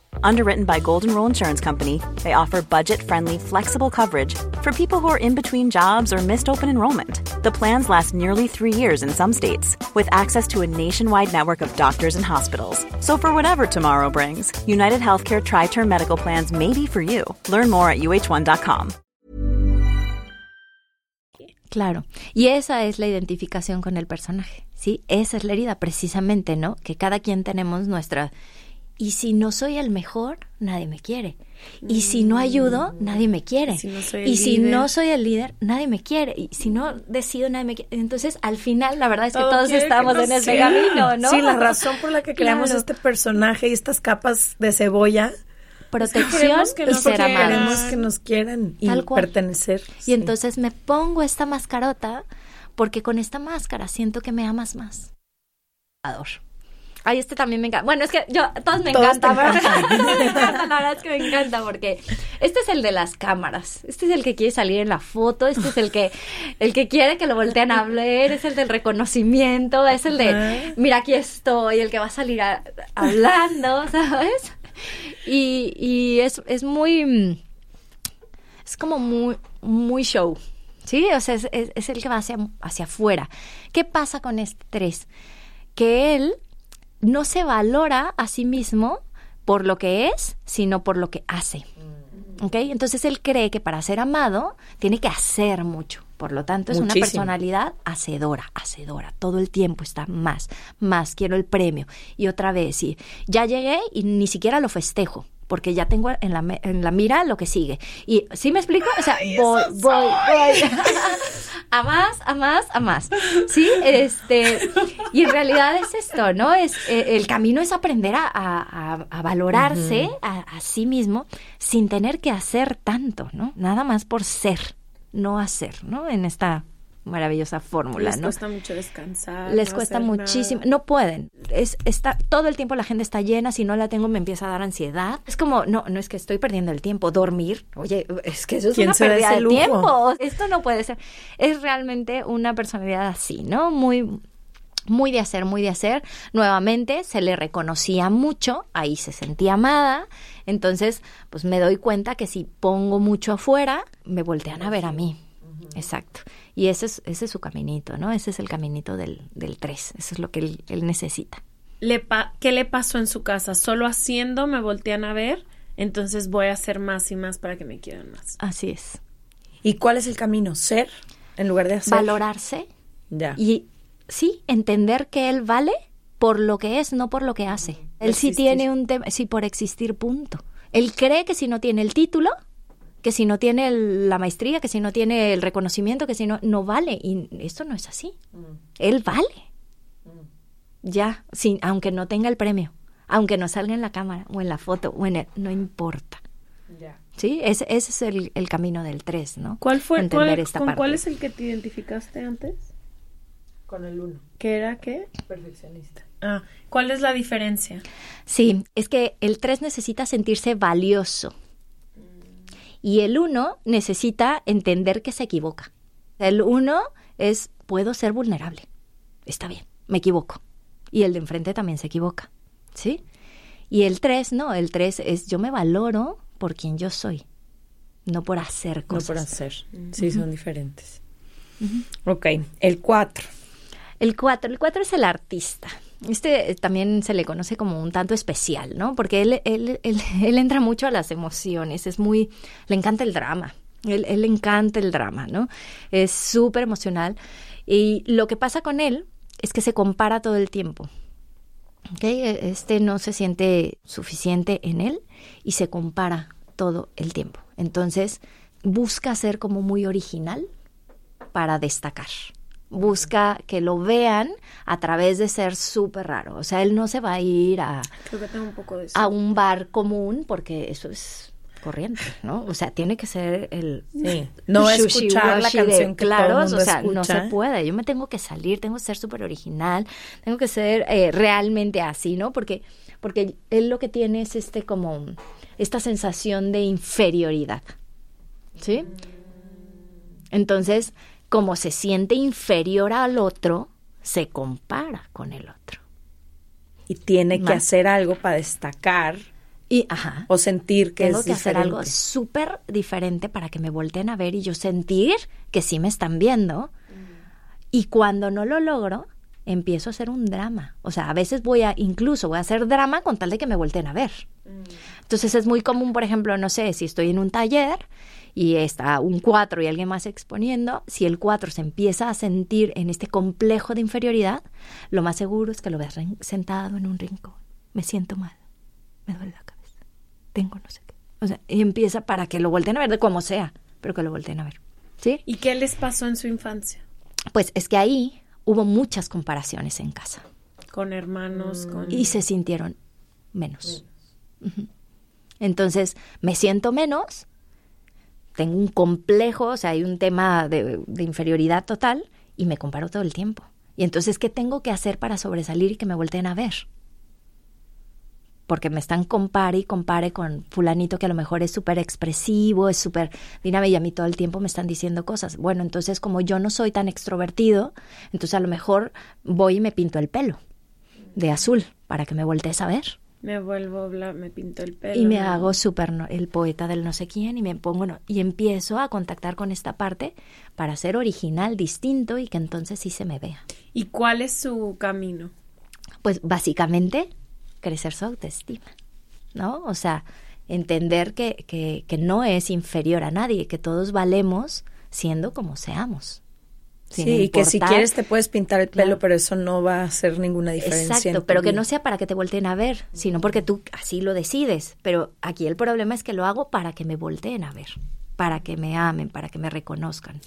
Underwritten by Golden Rule Insurance Company, they offer budget friendly, flexible coverage for people who are in between jobs or missed open enrollment. The plans last nearly three years in some states, with access to a nationwide network of doctors and hospitals. So, for whatever tomorrow brings, United Healthcare Tri Term Medical Plans may be for you. Learn more at uh1.com. Claro. Y esa es la identificación con el personaje, ¿sí? Esa es la herida precisamente, ¿no? Que cada quien tenemos nuestra... Y si no soy el mejor, nadie me quiere. Y si no ayudo, nadie me quiere. Mm. Si no y si líder. no soy el líder, nadie me quiere. Y si no decido, nadie me quiere. Entonces, al final, la verdad es que Todo todos que estamos nos en ese camino, ¿no? Sí, la razón por la que creamos Claro. este personaje y estas capas de cebolla Protección que y ser amados. queremos que nos quieran y Tal cual. pertenecer. Y Sí. entonces me pongo esta mascarota porque con esta máscara siento que me amas más. Ador. Ay, este también me encanta. Bueno, es que yo, todos me Todos me encantan, la verdad es que me encanta porque este es el de las cámaras. Este es el que quiere salir en la foto. Este es el que, el que quiere que lo volteen a ver. Es el del reconocimiento. Es el de, mira, aquí estoy. El que va a salir a- hablando, ¿sabes? Y, y es, es muy es como muy, muy show. ¿Sí? O sea, es, es- es el que va hacia, hacia afuera. ¿Qué pasa con este tres? Que él no se valora a sí mismo por lo que es, sino por lo que hace. ¿Ok? Entonces él cree que para ser amado tiene que hacer mucho. Por lo tanto, es una personalidad hacedora, hacedora. Todo el tiempo está más, más, quiero el premio. Y otra vez, y ya llegué y ni siquiera lo festejo. Porque ya tengo en la, en la mira lo que sigue. Y, ¿sí me explico? O sea, voy, voy, voy. a más, a más, a más. Sí, este. Y en realidad es esto, ¿no? Es, eh, el camino es aprender a, a- a- valorarse a, a sí mismo sin tener que hacer tanto, ¿no? Nada más por ser, no hacer, ¿no? En esta maravillosa fórmula, Les ¿no? cuesta mucho descansar. Les no cuesta muchísimo, nada. no pueden. Es está todo el tiempo la agenda está llena, si no la tengo me empieza a dar ansiedad. Es como, no, no es que estoy perdiendo el tiempo, dormir. Oye, es que eso es ¿Quién una pérdida de tiempo. Esto no puede ser. Es realmente una personalidad así, ¿no? Muy muy de hacer, muy de hacer. Nuevamente se le reconocía mucho, ahí se sentía amada. Entonces, pues me doy cuenta que si pongo mucho afuera, me voltean a ver a mí. Exacto. Y ese es, ese es su caminito, ¿no? Ese es el caminito del, del 3. Eso es lo que él, él necesita. Le pa- ¿Qué le pasó en su casa? Solo haciendo me voltean a ver, entonces voy a hacer más y más para que me quieran más. Así es. ¿Y cuál es el camino? ¿Ser en lugar de hacer? Valorarse Ya. y sí, entender que él vale por lo que es, no por lo que hace. Él sí tiene un tema, sí, por existir, punto. Él cree que si no tiene el título, que si no tiene el- la maestría, que si no tiene el reconocimiento, que si no, no vale. Y esto no es así. Él vale. Ya, sin, aunque no tenga el premio, aunque no salga en la cámara o en la foto o en el, no importa. Sí, ese, ese es el, el camino del 3, ¿no? ¿Cuál fue? Entender cuál- esta ¿Con parte. cuál es el que te identificaste antes? Con el uno. ¿Qué era qué? Perfeccionista. Ah, ¿cuál es la diferencia? Sí, es que el 3 necesita sentirse valioso. Y el 1 necesita entender que se equivoca. El 1 es, puedo ser vulnerable. Está bien, me equivoco. Y el de enfrente también se equivoca. ¿Sí? Y el 3, no, el 3 es, yo me valoro por quien yo soy, no por hacer No cosas. por hacer. Sí, son diferentes. Ok. El cuatro. El 4, el 4 es el artista. Este eh, también se le conoce como un tanto especial, ¿no? Porque él, él, él, él entra mucho a las emociones, es muy, le encanta el drama, él, él le encanta el drama, ¿no? Es súper emocional. Y lo que pasa con él es que se compara todo el tiempo. ¿ok? Este no se siente suficiente en él y se compara todo el tiempo. Entonces busca ser como muy original para destacar. Busca que lo vean a través de ser súper raro. O sea, él no se va a ir a, Creo que tengo un poco de eso. a un bar común porque eso es corriente, ¿no? O sea, tiene que ser el Sí. No escuchar la de canción todo el mundo o sea, no se puede. Yo me tengo que salir, tengo que ser súper original, tengo que ser eh, realmente así, ¿no? Porque porque él lo que tiene es este como esta sensación de inferioridad, ¿sí? Entonces, como se siente inferior al otro, se compara con el otro. Y tiene que hacer algo para destacar Y, ajá. o sentir que tengo es que hacer algo súper diferente para que me volteen a ver y yo sentir que sí me están viendo. Y cuando no lo logro, empiezo a hacer un drama. O sea, a veces voy a, incluso voy a hacer drama con tal de que me volteen a ver. Entonces es muy común, por ejemplo, no sé, si estoy en un taller y está un 4 y alguien más exponiendo, si el 4 se empieza a sentir en este complejo de inferioridad, lo más seguro es que lo veas sentado en un rincón. Me siento mal, me duele la cabeza, tengo no sé qué. O sea, y empieza para que lo volteen a ver de como sea, pero que lo volteen a ver. ¿Sí? ¿Y qué les pasó en su infancia? Pues es que ahí hubo muchas comparaciones en casa Con hermanos, con... y se sintieron menos. Entonces, me siento menos, tengo un complejo, o sea, hay un tema de, inferioridad total y me comparo todo el tiempo. Y entonces, ¿qué tengo que hacer para sobresalir y que me volteen a ver? Porque me están compare y compare con fulanito que a lo mejor es súper expresivo, es súper dinámico y a mí todo el tiempo me están diciendo cosas. Bueno, entonces como yo no soy tan extrovertido, entonces a lo mejor voy y me pinto el pelo de azul para que me voltees a ver. Me vuelvo, bla, me pinto el pelo. Y me hago súper no- el poeta del no sé quién y me pongo no- y empiezo a contactar con esta parte para ser original, distinto y que entonces sí se me vea. ¿Y cuál es su camino? Pues básicamente crecer su autoestima, ¿no? O sea, entender que, que, que no es inferior a nadie, que todos valemos siendo como seamos. Sin Sí, y que si quieres te puedes pintar el pelo, Claro. pero eso no va a hacer ninguna diferencia. en Exacto, tu pero que no sea para que te volteen a ver, sino porque tú así lo decides. Pero aquí el problema es que lo hago para que me volteen a ver, para que me amen, para que me reconozcan.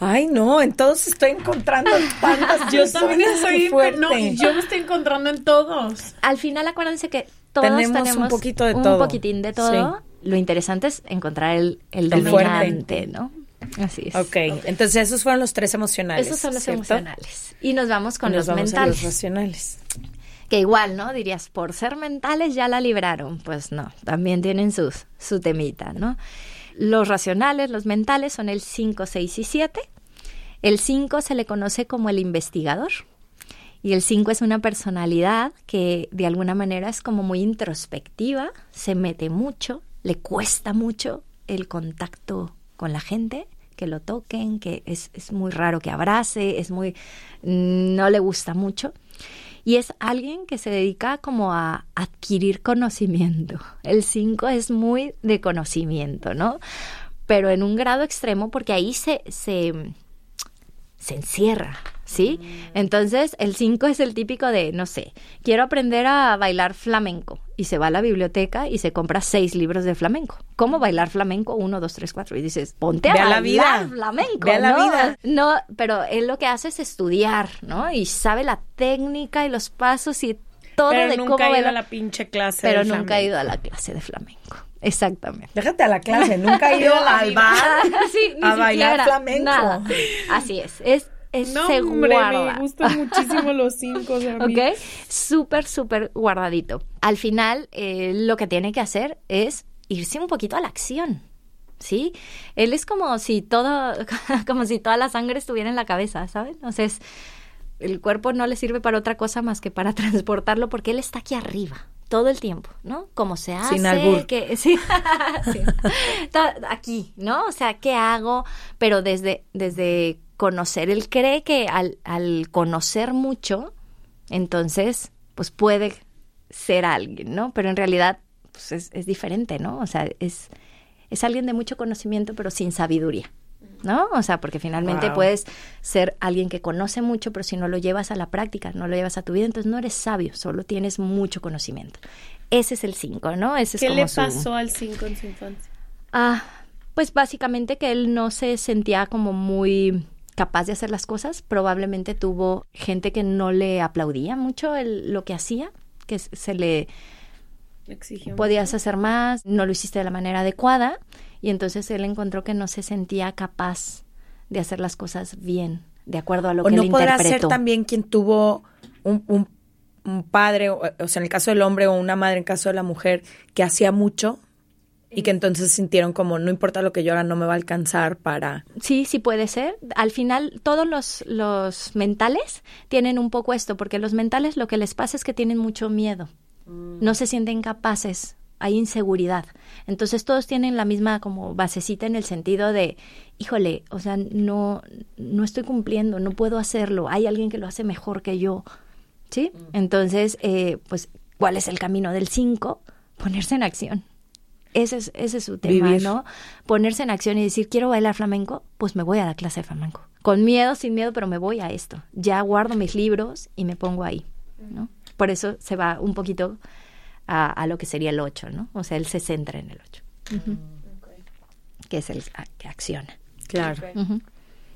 Ay, no, entonces estoy encontrando tantas Yo también estoy... fuerte. No, yo me estoy encontrando en todos. Al final acuérdense que todos Tenemos tenemos, un poquito de un todo. poquitín de todo. Lo interesante es encontrar el, el El fuerte. dominante, ¿no? Así es. Ok, entonces esos fueron los tres emocionales. Esos son los ¿cierto? emocionales. Y nos vamos con nos los vamos a mentales. los racionales. Que igual, ¿no? Dirías, por ser mentales ya la libraron. Pues no, también tienen sus, su temita, ¿no? Los racionales, los mentales son el 5, 6 y 7. El 5 se le conoce como el investigador. Y el 5 es una personalidad que de alguna manera es como muy introspectiva, se mete mucho, le cuesta mucho el contacto con la gente, que lo toquen, que es, es muy raro que abrace, es muy... no le gusta mucho. Y es alguien que se dedica como a adquirir conocimiento. El 5 es muy de conocimiento, ¿no? Pero en un grado extremo porque ahí se, se, se encierra, ¿sí? Entonces, el 5 es el típico de, no sé, quiero aprender a bailar flamenco. Y se va a la biblioteca y se compra seis libros de flamenco. ¿Cómo bailar flamenco? Uno, dos, tres, cuatro. Y dices, ponte a Ve a la bailar vida. flamenco. Ve a la vida. No, pero él lo que hace es estudiar, ¿no? Y sabe la técnica y los pasos y todo Pero de nunca cómo ha ido bailar. a la pinche clase. Pero nunca ha ido a la clase de flamenco. Exactamente. Déjate a la clase, nunca he ido al bar Sí, ni a bailar siquiera, flamenco. nada. Así es. Es, es No, se hombre, guarda. me gustan muchísimo los cinco. a mí- ¿Ok? Súper, súper guardadito. Al final, eh, lo que tiene que hacer es irse un poquito a la acción. ¿Sí? Él es como si todo, como si toda la sangre estuviera en la cabeza, ¿saben? Entonces, el cuerpo no le sirve para otra cosa más que para transportarlo porque él está aquí arriba todo el tiempo, ¿no? Como se hace, Sin albur. que sí, sí. Está aquí, ¿no? O sea, ¿qué hago? Pero desde desde conocer, él cree que al, al conocer mucho, entonces, pues puede ser alguien, ¿no? Pero en realidad, pues es, es diferente, ¿no? O sea, es, es alguien de mucho conocimiento, pero sin sabiduría, ¿no? O sea, porque finalmente Wow. puedes ser alguien que conoce mucho, pero si no lo llevas a la práctica, no lo llevas a tu vida, entonces no eres sabio, solo tienes mucho conocimiento. Ese es el 5, ¿no? Ese es ¿Qué como le su- pasó al cinco en su infancia? Ah, pues básicamente que él no se sentía como muy capaz de hacer las cosas. Probablemente tuvo gente que no le aplaudía mucho el- lo que hacía, que se le Exigió podías hacer más, no lo hiciste de la manera adecuada y entonces él encontró que no se sentía capaz de hacer las cosas bien, de acuerdo a lo o que no él podrá ser también quien tuvo un, un- un padre, o, o sea, en el caso del hombre o una madre, en el caso de la mujer, que hacía mucho y que entonces sintieron como, no importa lo que yo haga, no me va a alcanzar para... Sí, sí puede ser. Al final, todos los, los mentales tienen un poco esto, porque los mentales lo que les pasa es que tienen mucho miedo. No se sienten capaces, hay inseguridad. Entonces todos tienen la misma como basecita en el sentido de, híjole, o sea, no, no estoy cumpliendo, no puedo hacerlo, hay alguien que lo hace mejor que yo. ¿Sí? Entonces, eh, pues, ¿cuál es el camino del 5? Ponerse en acción. Ese es, ese es su tema, Vivir. ¿no? Ponerse en acción y decir, quiero bailar flamenco, pues me voy a la clase de flamenco. Con miedo, sin miedo, pero me voy a esto. Ya guardo mis libros y me pongo ahí, ¿no? Por eso se va un poquito a, a lo que sería el 8, ¿no? O sea, él se centra en el 8, que es el a- que acciona. Claro.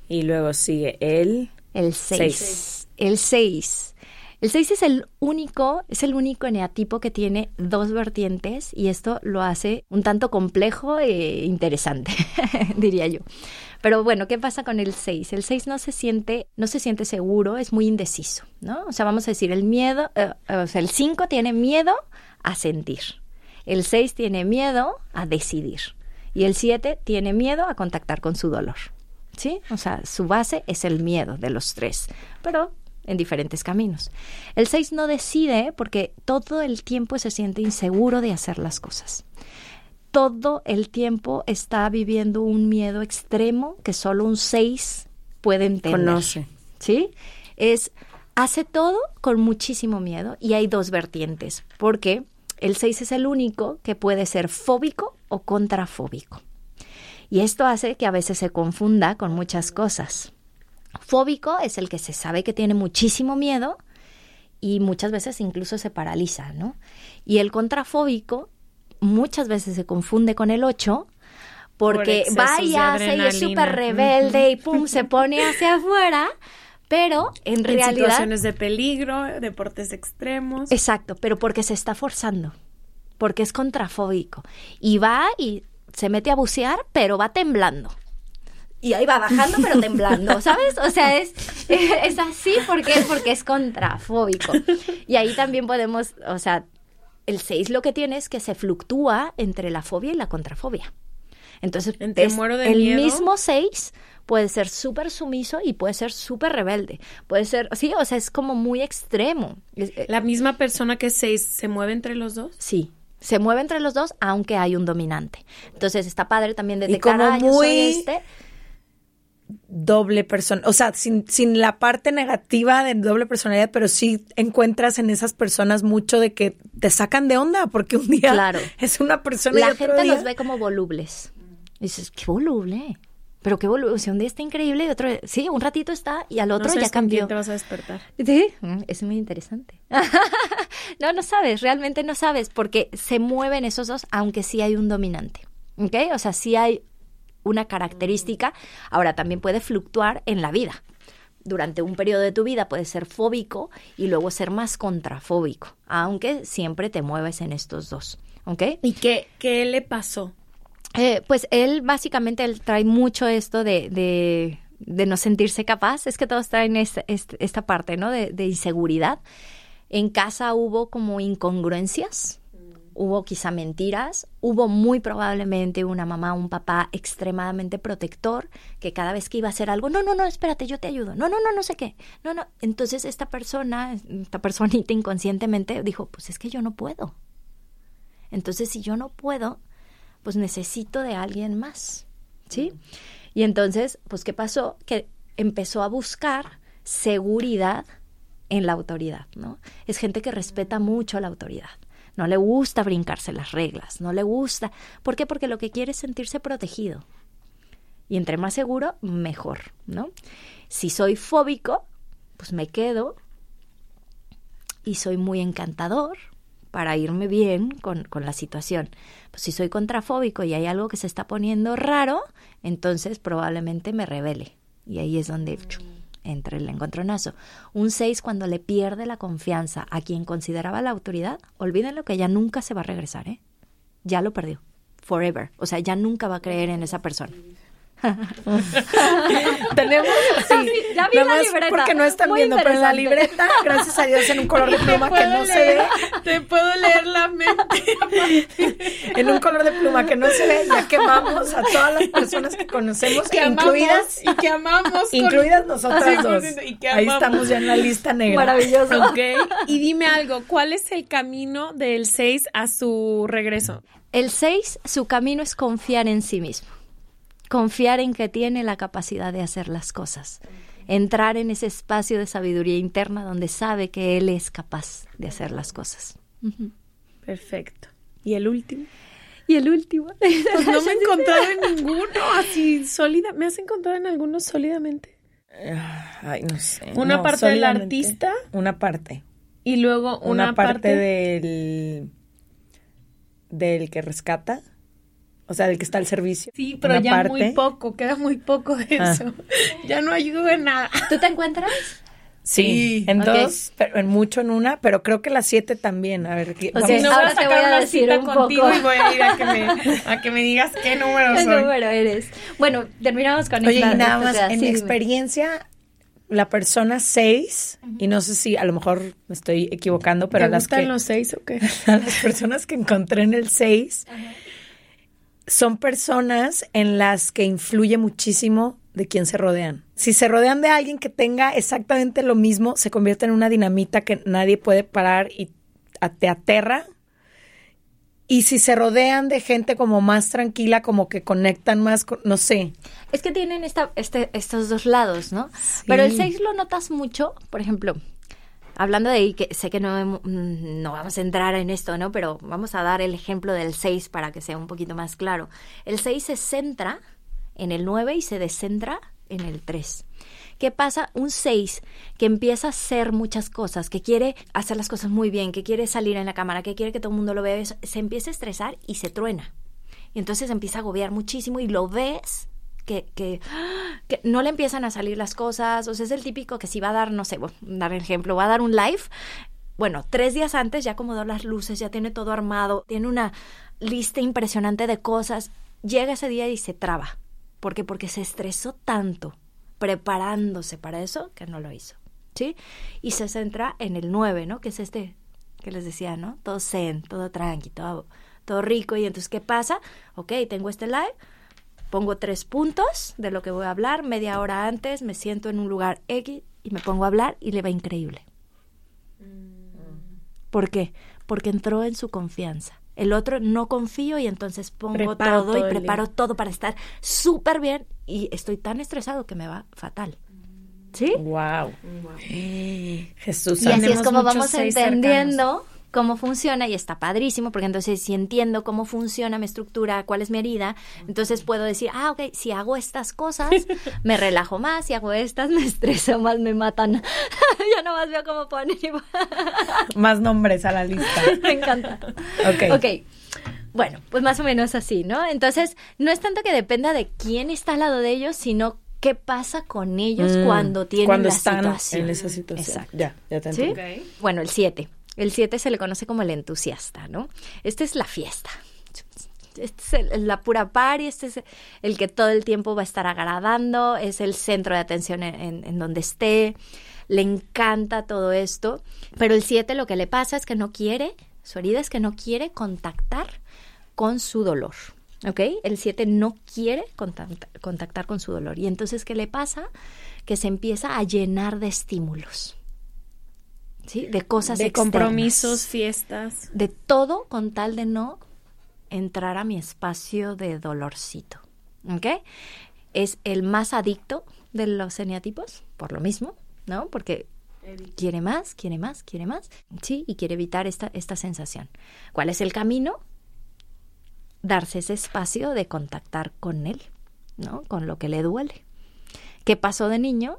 Y luego sigue él. El 6. Seis. El 6. El 6 es el único, es el único eneatipo que tiene dos vertientes y esto lo hace un tanto complejo e interesante, diría yo. Pero bueno, ¿qué pasa con el 6? El 6 no se siente, no se siente seguro, es muy indeciso, ¿no? O sea, vamos a decir, el miedo, eh, eh, o sea, el 5 tiene miedo a sentir. El 6 tiene miedo a decidir. Y el 7 tiene miedo a contactar con su dolor. ¿Sí? O sea, su base es el miedo de los tres, pero en diferentes caminos. El 6 no decide porque todo el tiempo se siente inseguro de hacer las cosas. Todo el tiempo está viviendo un miedo extremo que solo un 6 puede entender. Conoce. ¿Sí? Es hace todo con muchísimo miedo y hay dos vertientes, porque el 6 es el único que puede ser fóbico o contrafóbico. Y esto hace que a veces se confunda con muchas cosas. Fóbico es el que se sabe que tiene muchísimo miedo y muchas veces incluso se paraliza, ¿no? Y el contrafóbico muchas veces se confunde con el 8 porque excesos va y de hace y es súper rebelde y pum, se pone hacia afuera, pero en, En realidad... situaciones de peligro, deportes extremos. Exacto, pero porque se está forzando, porque es contrafóbico. Y va y se mete a bucear, pero va temblando. y ahí va bajando pero temblando, ¿sabes? O sea, es, es así porque, porque es contrafóbico. Y ahí también podemos, o sea, el 6 lo que tiene es que se fluctúa entre la fobia y la contrafobia. Entonces, Entre es muero de el miedo. mismo 6 puede ser súper sumiso y puede ser súper rebelde. Puede ser, sí, o sea, es como muy extremo. Eh, La misma persona que seis se mueve entre los dos. Sí, se mueve entre los dos, aunque hay un dominante. Entonces está padre también Y detectar, como "Ah, yo soy muy- este. doble persona, o sea, sin, sin la parte negativa de doble personalidad, pero sí encuentras en esas personas mucho de que te sacan de onda, porque un día Claro. es una persona y La otro gente día- los ve como volubles. Y dices, qué voluble. Pero qué un día está increíble y otro, sí, un ratito está y al otro no sabes ya con quién cambió. te vas a despertar. Sí, mm, es muy interesante. no, no sabes, realmente no sabes, porque se mueven esos dos, aunque sí hay un dominante. ¿Ok? O sea, sí hay una característica. Ahora, también puede fluctuar en la vida. Durante un periodo de tu vida puedes ser fóbico y luego ser más contrafóbico, aunque siempre te mueves en estos dos. ¿Ok? ¿Y qué, qué le pasó? Eh, pues él básicamente trae mucho esto de, de, no sentirse capaz. Es que todos traen esta, esta parte, ¿no? De, de inseguridad. En casa hubo como incongruencias, hubo quizá mentiras, hubo muy probablemente una mamá, un papá extremadamente protector que cada vez que iba a hacer algo, no, no, no, espérate, yo te ayudo, no, no, no, no sé qué, no, no. Entonces esta persona, esta personita inconscientemente dijo, pues es que yo no puedo. Entonces si yo no puedo, pues necesito de alguien más, ¿sí? Y entonces, pues, ¿qué pasó? Que empezó a buscar seguridad en la autoridad, ¿no? Es gente que respeta mucho la autoridad. No le gusta brincarse las reglas, no le gusta. ¿Por qué? Porque lo que quiere es sentirse protegido. Y entre más seguro, mejor, ¿no? Si soy fóbico, pues me quedo y soy muy encantador para irme bien con, con la situación. Pues si soy contrafóbico y hay algo que se está poniendo raro, entonces probablemente me revele. Y ahí es donde entra el encontronazo. Un 6 cuando le pierde la confianza a quien consideraba la autoridad, olvídenlo que ya nunca se va a regresar, ¿eh? Ya lo perdió. Forever. O sea, ya nunca va a creer en esa persona. Tenemos así. ya vi la libreta. Porque no están Muy viendo, pero en la libreta, gracias a Dios, en un color de pluma que no se ve, Te puedo leer la mente. en un color de pluma que no se ve, ya quemamos a todas las personas que conocemos, que amamos incluidas, y que amamos. con- incluidas nosotras dos. 100%, y que Ahí estamos ya en la lista negra. Maravilloso. Ok. Y dime algo, ¿cuál es el camino del 6 a su regreso? El 6, su camino es confiar en sí mismo. Confiar en que tiene la capacidad de hacer las cosas. Entrar en ese espacio de sabiduría interna donde sabe que él es capaz de hacer las cosas. Perfecto. ¿Y el último? Y el último. Pues no me he encontrado en ninguno así sólida. ¿Me has encontrado en alguno sólidamente? Ay, no sé. Una No, parte del artista. Una parte. Y luego Una, una, parte, del del que rescata, o sea, del que está al servicio. Sí, pero Una ya parte. muy poco, queda muy poco de Ah. eso. Ya no ayudo en nada. ¿Tú te encuentras? Sí, Sí, en dos, pero en mucho en una, pero creo que las siete también. A ver, ¿qué- Ok, vamos Si no, ahora voy a te sacar voy a una decir cita un contigo poco. y voy a ir a que me, a que me digas qué número ¿Qué soy. número eres? Bueno, terminamos con Oye, esta. y nada más, en Sí, mi experiencia, la persona seis, y no sé si a lo mejor me estoy equivocando, pero ¿Te a las, gustan que, los seis o qué? a las personas que encontré en el seis, son personas en las que influye muchísimo de quién se rodean. Si se rodean de alguien que tenga exactamente lo mismo, se convierte en una dinamita que nadie puede parar y te aterra. Y si se rodean de gente como más tranquila, como que conectan más, con, no sé. Es que tienen esta, este, estos dos lados, ¿no? Pero el 6 lo notas mucho, por ejemplo, hablando de ahí, que sé que no, no vamos a entrar en esto, ¿no? Pero vamos a dar el ejemplo del 6 para que sea un poquito más claro. El 6 se centra en el 9 y se descentra en el 3. ¿Qué pasa? Un 6 que empieza a hacer muchas cosas, que quiere hacer las cosas muy bien, que quiere salir en la cámara, que quiere que todo el mundo lo vea, se empieza a estresar y se truena. Y entonces empieza a agobiar muchísimo y lo ves que, que, no le empiezan a salir las cosas. O sea, es el típico que si va a dar, no sé, voy a dar ejemplo, va a dar un live. Bueno, tres días antes ya acomodó las luces, ya tiene todo armado, tiene una lista impresionante de cosas. Llega ese día y se traba. ¿Por qué? Porque se estresó tanto preparándose para eso que no lo hizo. ¿Sí? Y se centra en el 9, ¿no? Que es este que les decía, ¿no? Todo zen, todo tranqui, todo, todo rico. Y entonces, ¿qué pasa? Ok, tengo este live, pongo tres puntos de lo que voy a hablar, media hora antes me siento en un lugar X y me pongo a hablar y le va increíble. ¿Por qué? Porque entró en su confianza. El otro no confío y entonces pongo Preparo todo, todo y preparo día. todo para estar súper bien y estoy tan estresado que me va fatal. ¿Sí? Wow. Jesús. Y así es como vamos entendiendo cómo funciona y está padrísimo, porque entonces si entiendo cómo funciona mi estructura, cuál es mi herida, entonces puedo decir, ah, ok, si hago estas cosas, me relajo más, si hago estas, me estreso más, me matan. ya nomás veo cómo ponen. Más nombres a la lista. me encanta. Ok. Ok. Bueno, pues más o menos así, ¿no? Entonces, no es tanto que dependa de quién está al lado de ellos, sino qué pasa con ellos Mm, cuando tienen cuando la están situación. en esa situación. Exacto. Ya, ya te ¿Sí? entendí. Bueno, el 7. El 7 se le conoce como el entusiasta, ¿no? Este es la fiesta. Este es la pura party, este es el que todo el tiempo va a estar agradando, es el centro de atención en, donde esté, le encanta todo esto, pero el 7 lo que le pasa es que no quiere, su herida es que no quiere contactar con su dolor, ¿ok? El 7 no quiere contacta- contactar con su dolor y entonces, ¿qué le pasa? Que se empieza a llenar de estímulos. ¿Sí? De cosas de externas. compromisos, fiestas. De todo con tal de no entrar a mi espacio de dolorcito. ¿Ok? Es el más adicto de los eneatipos, por lo mismo, ¿no? Porque quiere más, quiere más, quiere más, ¿sí? Y quiere evitar esta, esta sensación. ¿Cuál es el camino? Darse ese espacio de contactar con él, ¿no? Con lo que le duele. ¿Qué pasó de niño?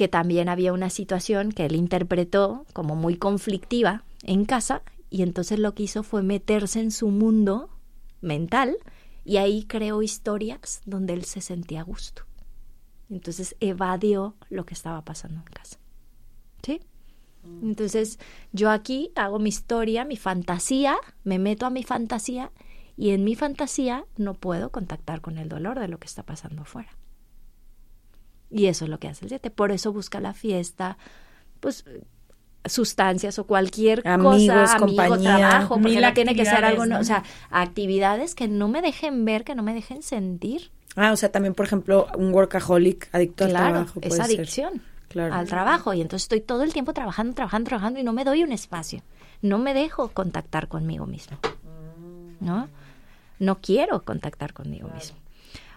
Que también había una situación que él interpretó como muy conflictiva en casa y entonces lo que hizo fue meterse en su mundo mental y ahí creó historias donde él se sentía a gusto. Entonces evadió lo que estaba pasando en casa. ¿Sí? Entonces yo aquí hago mi historia, mi fantasía, me meto a mi fantasía y en mi fantasía no puedo contactar con el dolor de lo que está pasando afuera. Y eso es lo que hace el 7. Por eso busca la fiesta, pues sustancias o cualquier Amigos, cosa, amigo, compañía, trabajo, porque no tiene que ser algo, o sea, actividades que no me dejen ver, que no me dejen sentir. Ah, o sea, también, por ejemplo, un workaholic adicto al Claro, trabajo. es puede ser. adicción Claro. al trabajo y entonces estoy todo el tiempo trabajando, trabajando, trabajando y no me doy un espacio. No me dejo contactar conmigo mismo. ¿No? No quiero contactar conmigo mismo.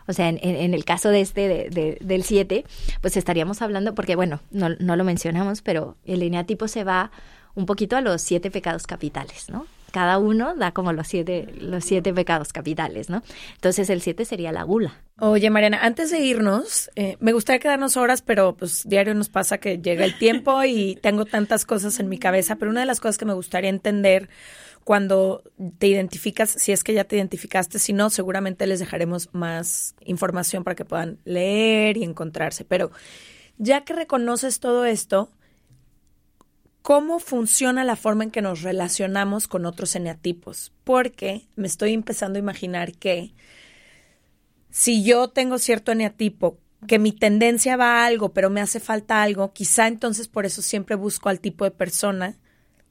O sea, en, en- el caso de este, de- de- del 7, pues estaríamos hablando, porque bueno, no, lo mencionamos, pero el eneatipo se va un poquito a los siete pecados capitales, ¿no? Cada uno da como los siete, los siete pecados capitales, ¿no? Entonces el 7 sería la gula. Oye, Mariana, antes de irnos, eh, me gustaría quedarnos horas, pero pues diario nos pasa que llega el tiempo y tengo tantas cosas en mi cabeza, pero una de las cosas que me gustaría entender cuando te identificas, si es que ya te identificaste, si no, seguramente les dejaremos más información para que puedan leer y encontrarse, pero ya que reconoces todo esto, ¿cómo funciona la forma en que nos relacionamos con otros eneatipos? Porque me estoy empezando a imaginar que si yo tengo cierto eneatipo, que mi tendencia va a algo, pero me hace falta algo, quizá entonces por eso siempre busco al tipo de persona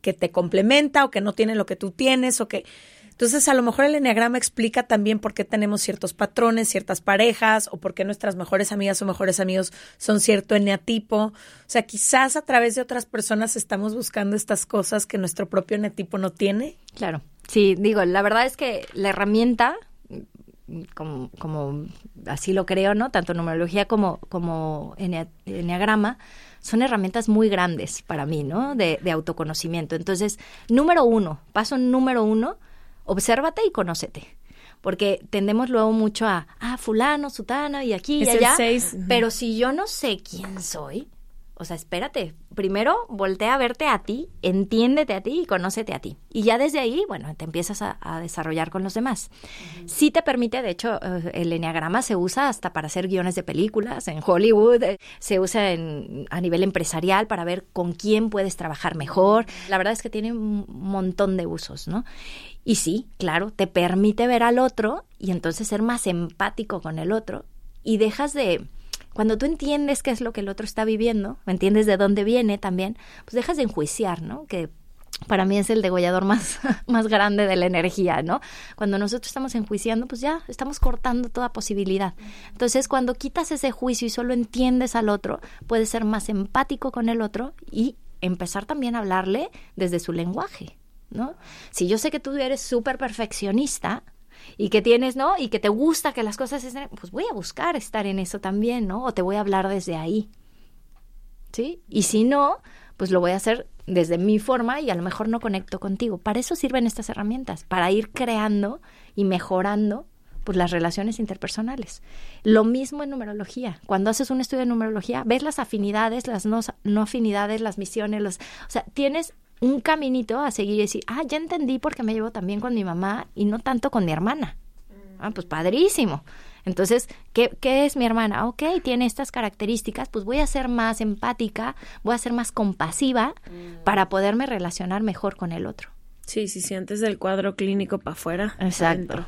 que te complementa o que no tiene lo que tú tienes o que... Entonces a lo mejor el enneagrama explica también por qué tenemos ciertos patrones, ciertas parejas o por qué nuestras mejores amigas o mejores amigos son cierto eneatipo. O sea, quizás a través de otras personas estamos buscando estas cosas que nuestro propio eneatipo no tiene. Claro. Sí, digo, la verdad es que la herramienta, como, como así lo creo, ¿no? Tanto numerología como, como enea- enneagrama, son herramientas muy grandes para mí, ¿no? De, de autoconocimiento. Entonces, número uno, paso número uno, obsérvate y conócete. Porque tendemos luego mucho a, ah, fulano, sutana y aquí Es y el allá. seis. Pero si yo no sé quién soy, o sea, espérate, primero voltea a verte a ti, entiéndete a ti y conócete a ti. Y ya desde ahí, bueno, te empiezas a, a desarrollar con los demás. Sí te permite, de hecho, eh, el enneagrama se usa hasta para hacer guiones de películas en Hollywood, eh, se usa en, a nivel empresarial para ver con quién puedes trabajar mejor. La verdad es que tiene un montón de usos, ¿no? Y sí, claro, te permite ver al otro y entonces ser más empático con el otro y dejas de cuando tú entiendes qué es lo que el otro está viviendo, entiendes de dónde viene también, pues dejas de enjuiciar, ¿no? Que para mí es el degollador más, más grande de la energía, ¿no? Cuando nosotros estamos enjuiciando, pues ya estamos cortando toda posibilidad. Entonces, cuando quitas ese juicio y solo entiendes al otro, puedes ser más empático con el otro y empezar también a hablarle desde su lenguaje, ¿no? Si yo sé que tú eres súper perfeccionista, y que tienes, ¿no? Y que te gusta que las cosas estén, pues voy a buscar estar en eso también, ¿no? O te voy a hablar desde ahí. ¿Sí? Y si no, pues lo voy a hacer desde mi forma y a lo mejor no conecto contigo. Para eso sirven estas herramientas, para ir creando y mejorando pues las relaciones interpersonales. Lo mismo en numerología. Cuando haces un estudio de numerología, ves las afinidades, las no, no afinidades, las misiones, los, o sea, tienes un caminito a seguir y decir, ah, ya entendí por qué me llevo también con mi mamá y no tanto con mi hermana. Ah, pues padrísimo. Entonces, ¿qué, ¿qué, es mi hermana? Ok, tiene estas características, pues voy a ser más empática, voy a ser más compasiva mm. para poderme relacionar mejor con el otro. Sí, sí, sí, antes del cuadro clínico para afuera. Exacto.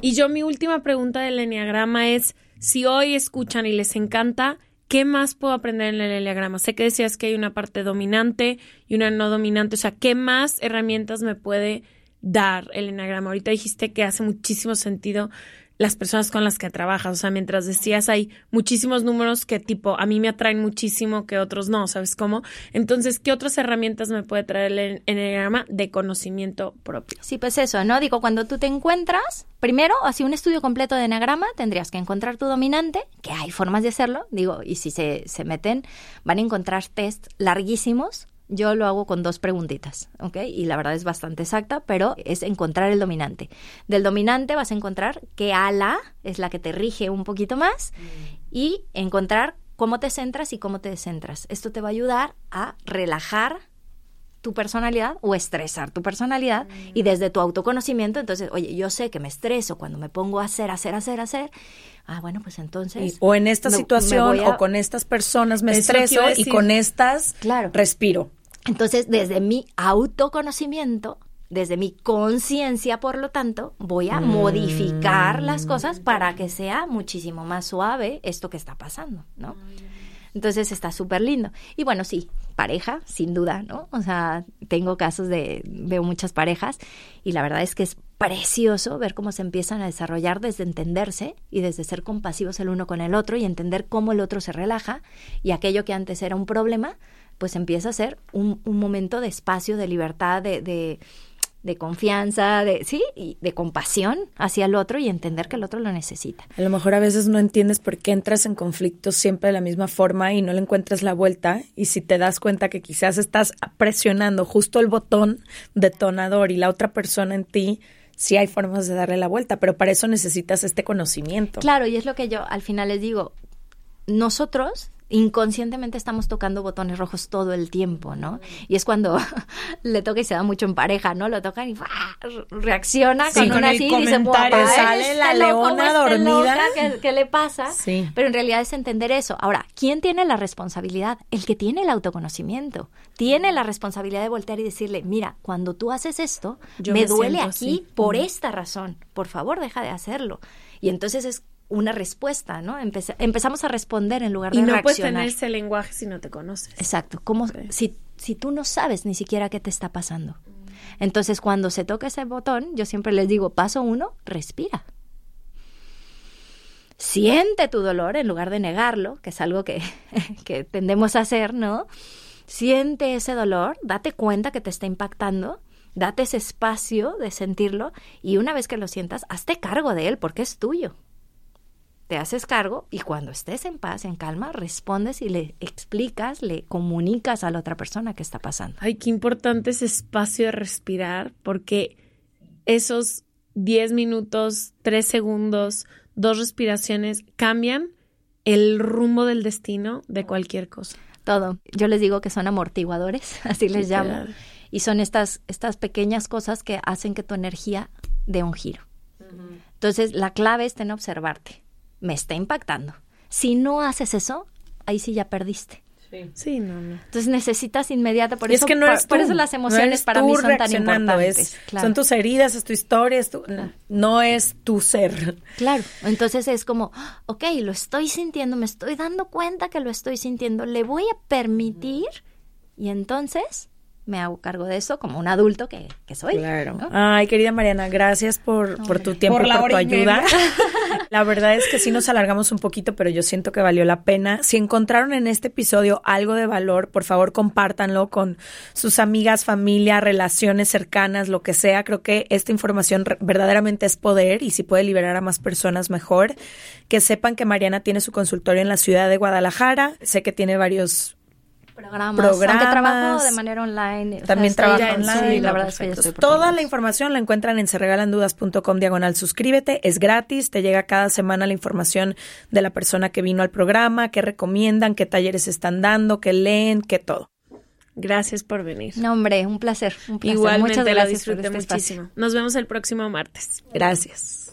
Y yo mi última pregunta del enneagrama es, si hoy escuchan y les encanta, ¿qué más puedo aprender en el enneagrama? Sé que decías que hay una parte dominante y una no dominante, o sea, ¿qué más herramientas me puede dar el enneagrama? Ahorita dijiste que hace muchísimo sentido las personas con las que trabajas. O sea, mientras decías, hay muchísimos números que tipo a mí me atraen muchísimo que otros no, ¿sabes cómo? Entonces, ¿qué otras herramientas me puede traer el enneagrama de conocimiento propio? Sí, pues eso, ¿no? Digo, cuando tú te encuentras, primero, así un estudio completo de enneagrama, tendrías que encontrar tu dominante, que hay formas de hacerlo, digo, y si se, se meten, van a encontrar test larguísimos yo lo hago con dos preguntitas, ¿ok? Y la verdad es bastante exacta, pero es encontrar el dominante. Del dominante vas a encontrar qué ala es la que te rige un poquito más y encontrar cómo te centras y cómo te descentras. Esto te va a ayudar a relajar tu personalidad o estresar tu personalidad y desde tu autoconocimiento, entonces, oye, yo sé que me estreso cuando me pongo a hacer, hacer, hacer, hacer. Ah, bueno, pues entonces. o en esta situación o con estas personas me estreso y con estas claro. respiro. Entonces, desde mi autoconocimiento, desde mi conciencia, por lo tanto, voy a modificar las cosas para que sea muchísimo más suave esto que está pasando, ¿no? Entonces está súper lindo. Y bueno, sí, pareja, sin duda, ¿no? O sea, tengo casos de, veo muchas parejas y la verdad es que es precioso ver cómo se empiezan a desarrollar desde entenderse y desde ser compasivos el uno con el otro y entender cómo el otro se relaja y aquello que antes era un problema, pues empieza a ser un, un momento de espacio, de libertad, de, de, de, confianza, de, sí, y de compasión hacia el otro y entender que el otro lo necesita. A lo mejor a veces no entiendes por qué entras en conflictos siempre de la misma forma y no le encuentras la vuelta y si te das cuenta que quizás estás presionando justo el botón detonador y la otra persona en ti sí hay formas de darle la vuelta, pero para eso necesitas este conocimiento. Claro, y es lo que yo al final les digo, nosotros inconscientemente estamos tocando botones rojos todo el tiempo, ¿no? Y es cuando le toca y se da mucho en pareja, ¿no? Lo tocan y reacciona con, una así y dice, sale la leona dormida. ¿qué, le pasa? Sí. Pero en realidad es entender eso. Ahora, ¿quién tiene la responsabilidad? El que tiene el autoconocimiento. Tiene la responsabilidad de voltear y decirle, mira, cuando tú haces esto, me, duele aquí por esta razón. Por favor, deja de hacerlo. Y entonces es una respuesta, ¿no? empezamos a responder en lugar de reaccionar. Y no puedes tener ese lenguaje si no te conoces. Exacto. Como si, si tú no sabes ni siquiera qué te está pasando. Entonces, cuando se toca ese botón, yo siempre les digo, paso uno, respira. Siente tu dolor en lugar de negarlo, que es algo que, que tendemos a hacer, ¿no? Siente ese dolor, date cuenta que te está impactando, date ese espacio de sentirlo y una vez que lo sientas, hazte cargo de él porque es tuyo te haces cargo y cuando estés en paz, en calma, respondes y le explicas, le comunicas a la otra persona qué está pasando. Ay, qué importante ese espacio de respirar, porque esos 10 minutos, 3 segundos, dos respiraciones cambian el rumbo del destino de cualquier cosa. Todo. Yo les digo que son amortiguadores, así les llamo. Y son estas, estas pequeñas cosas que hacen que tu energía dé un giro. Entonces, la clave está en observarte me está impactando. Si no haces eso, ahí sí ya perdiste. Sí, no, no. Entonces necesitas inmediata, por eso, es que no por, eso las no emociones eres para tú mí son tan importantes. es- claro. Son tus heridas, es tu historia, es tu, no es tu ser. Claro, entonces es como, ok, lo estoy sintiendo, me estoy dando cuenta que lo estoy sintiendo, le voy a permitir y entonces me hago cargo de eso como un adulto que, que soy. Claro. ¿no? Ay, querida Mariana, gracias por, por tu tiempo Por y la por tu ayuda. La verdad es que sí nos alargamos un poquito, pero yo siento que valió la pena. Si encontraron en este episodio algo de valor, por favor compártanlo con sus amigas, familia, relaciones cercanas, lo que sea. Creo que esta información verdaderamente es poder y si puede liberar a más personas mejor. Que sepan que Mariana tiene su consultorio en la ciudad de Guadalajara. Sé que tiene varios Programas, aunque Programas. trabajo de manera online. o sea, También estoy- trabaja sí, online. la verdad es que estoy por Toda la información la encuentran en serregalandudas.com diagonal suscríbete. Es gratis, te llega cada semana la información de la persona que vino al programa, qué recomiendan, qué talleres están dando, qué leen, qué todo. Gracias por venir. No, hombre, un placer, un placer. Igualmente Muchas gracias disfruté por este espacio. muchísimo. Nos vemos el próximo martes. Gracias.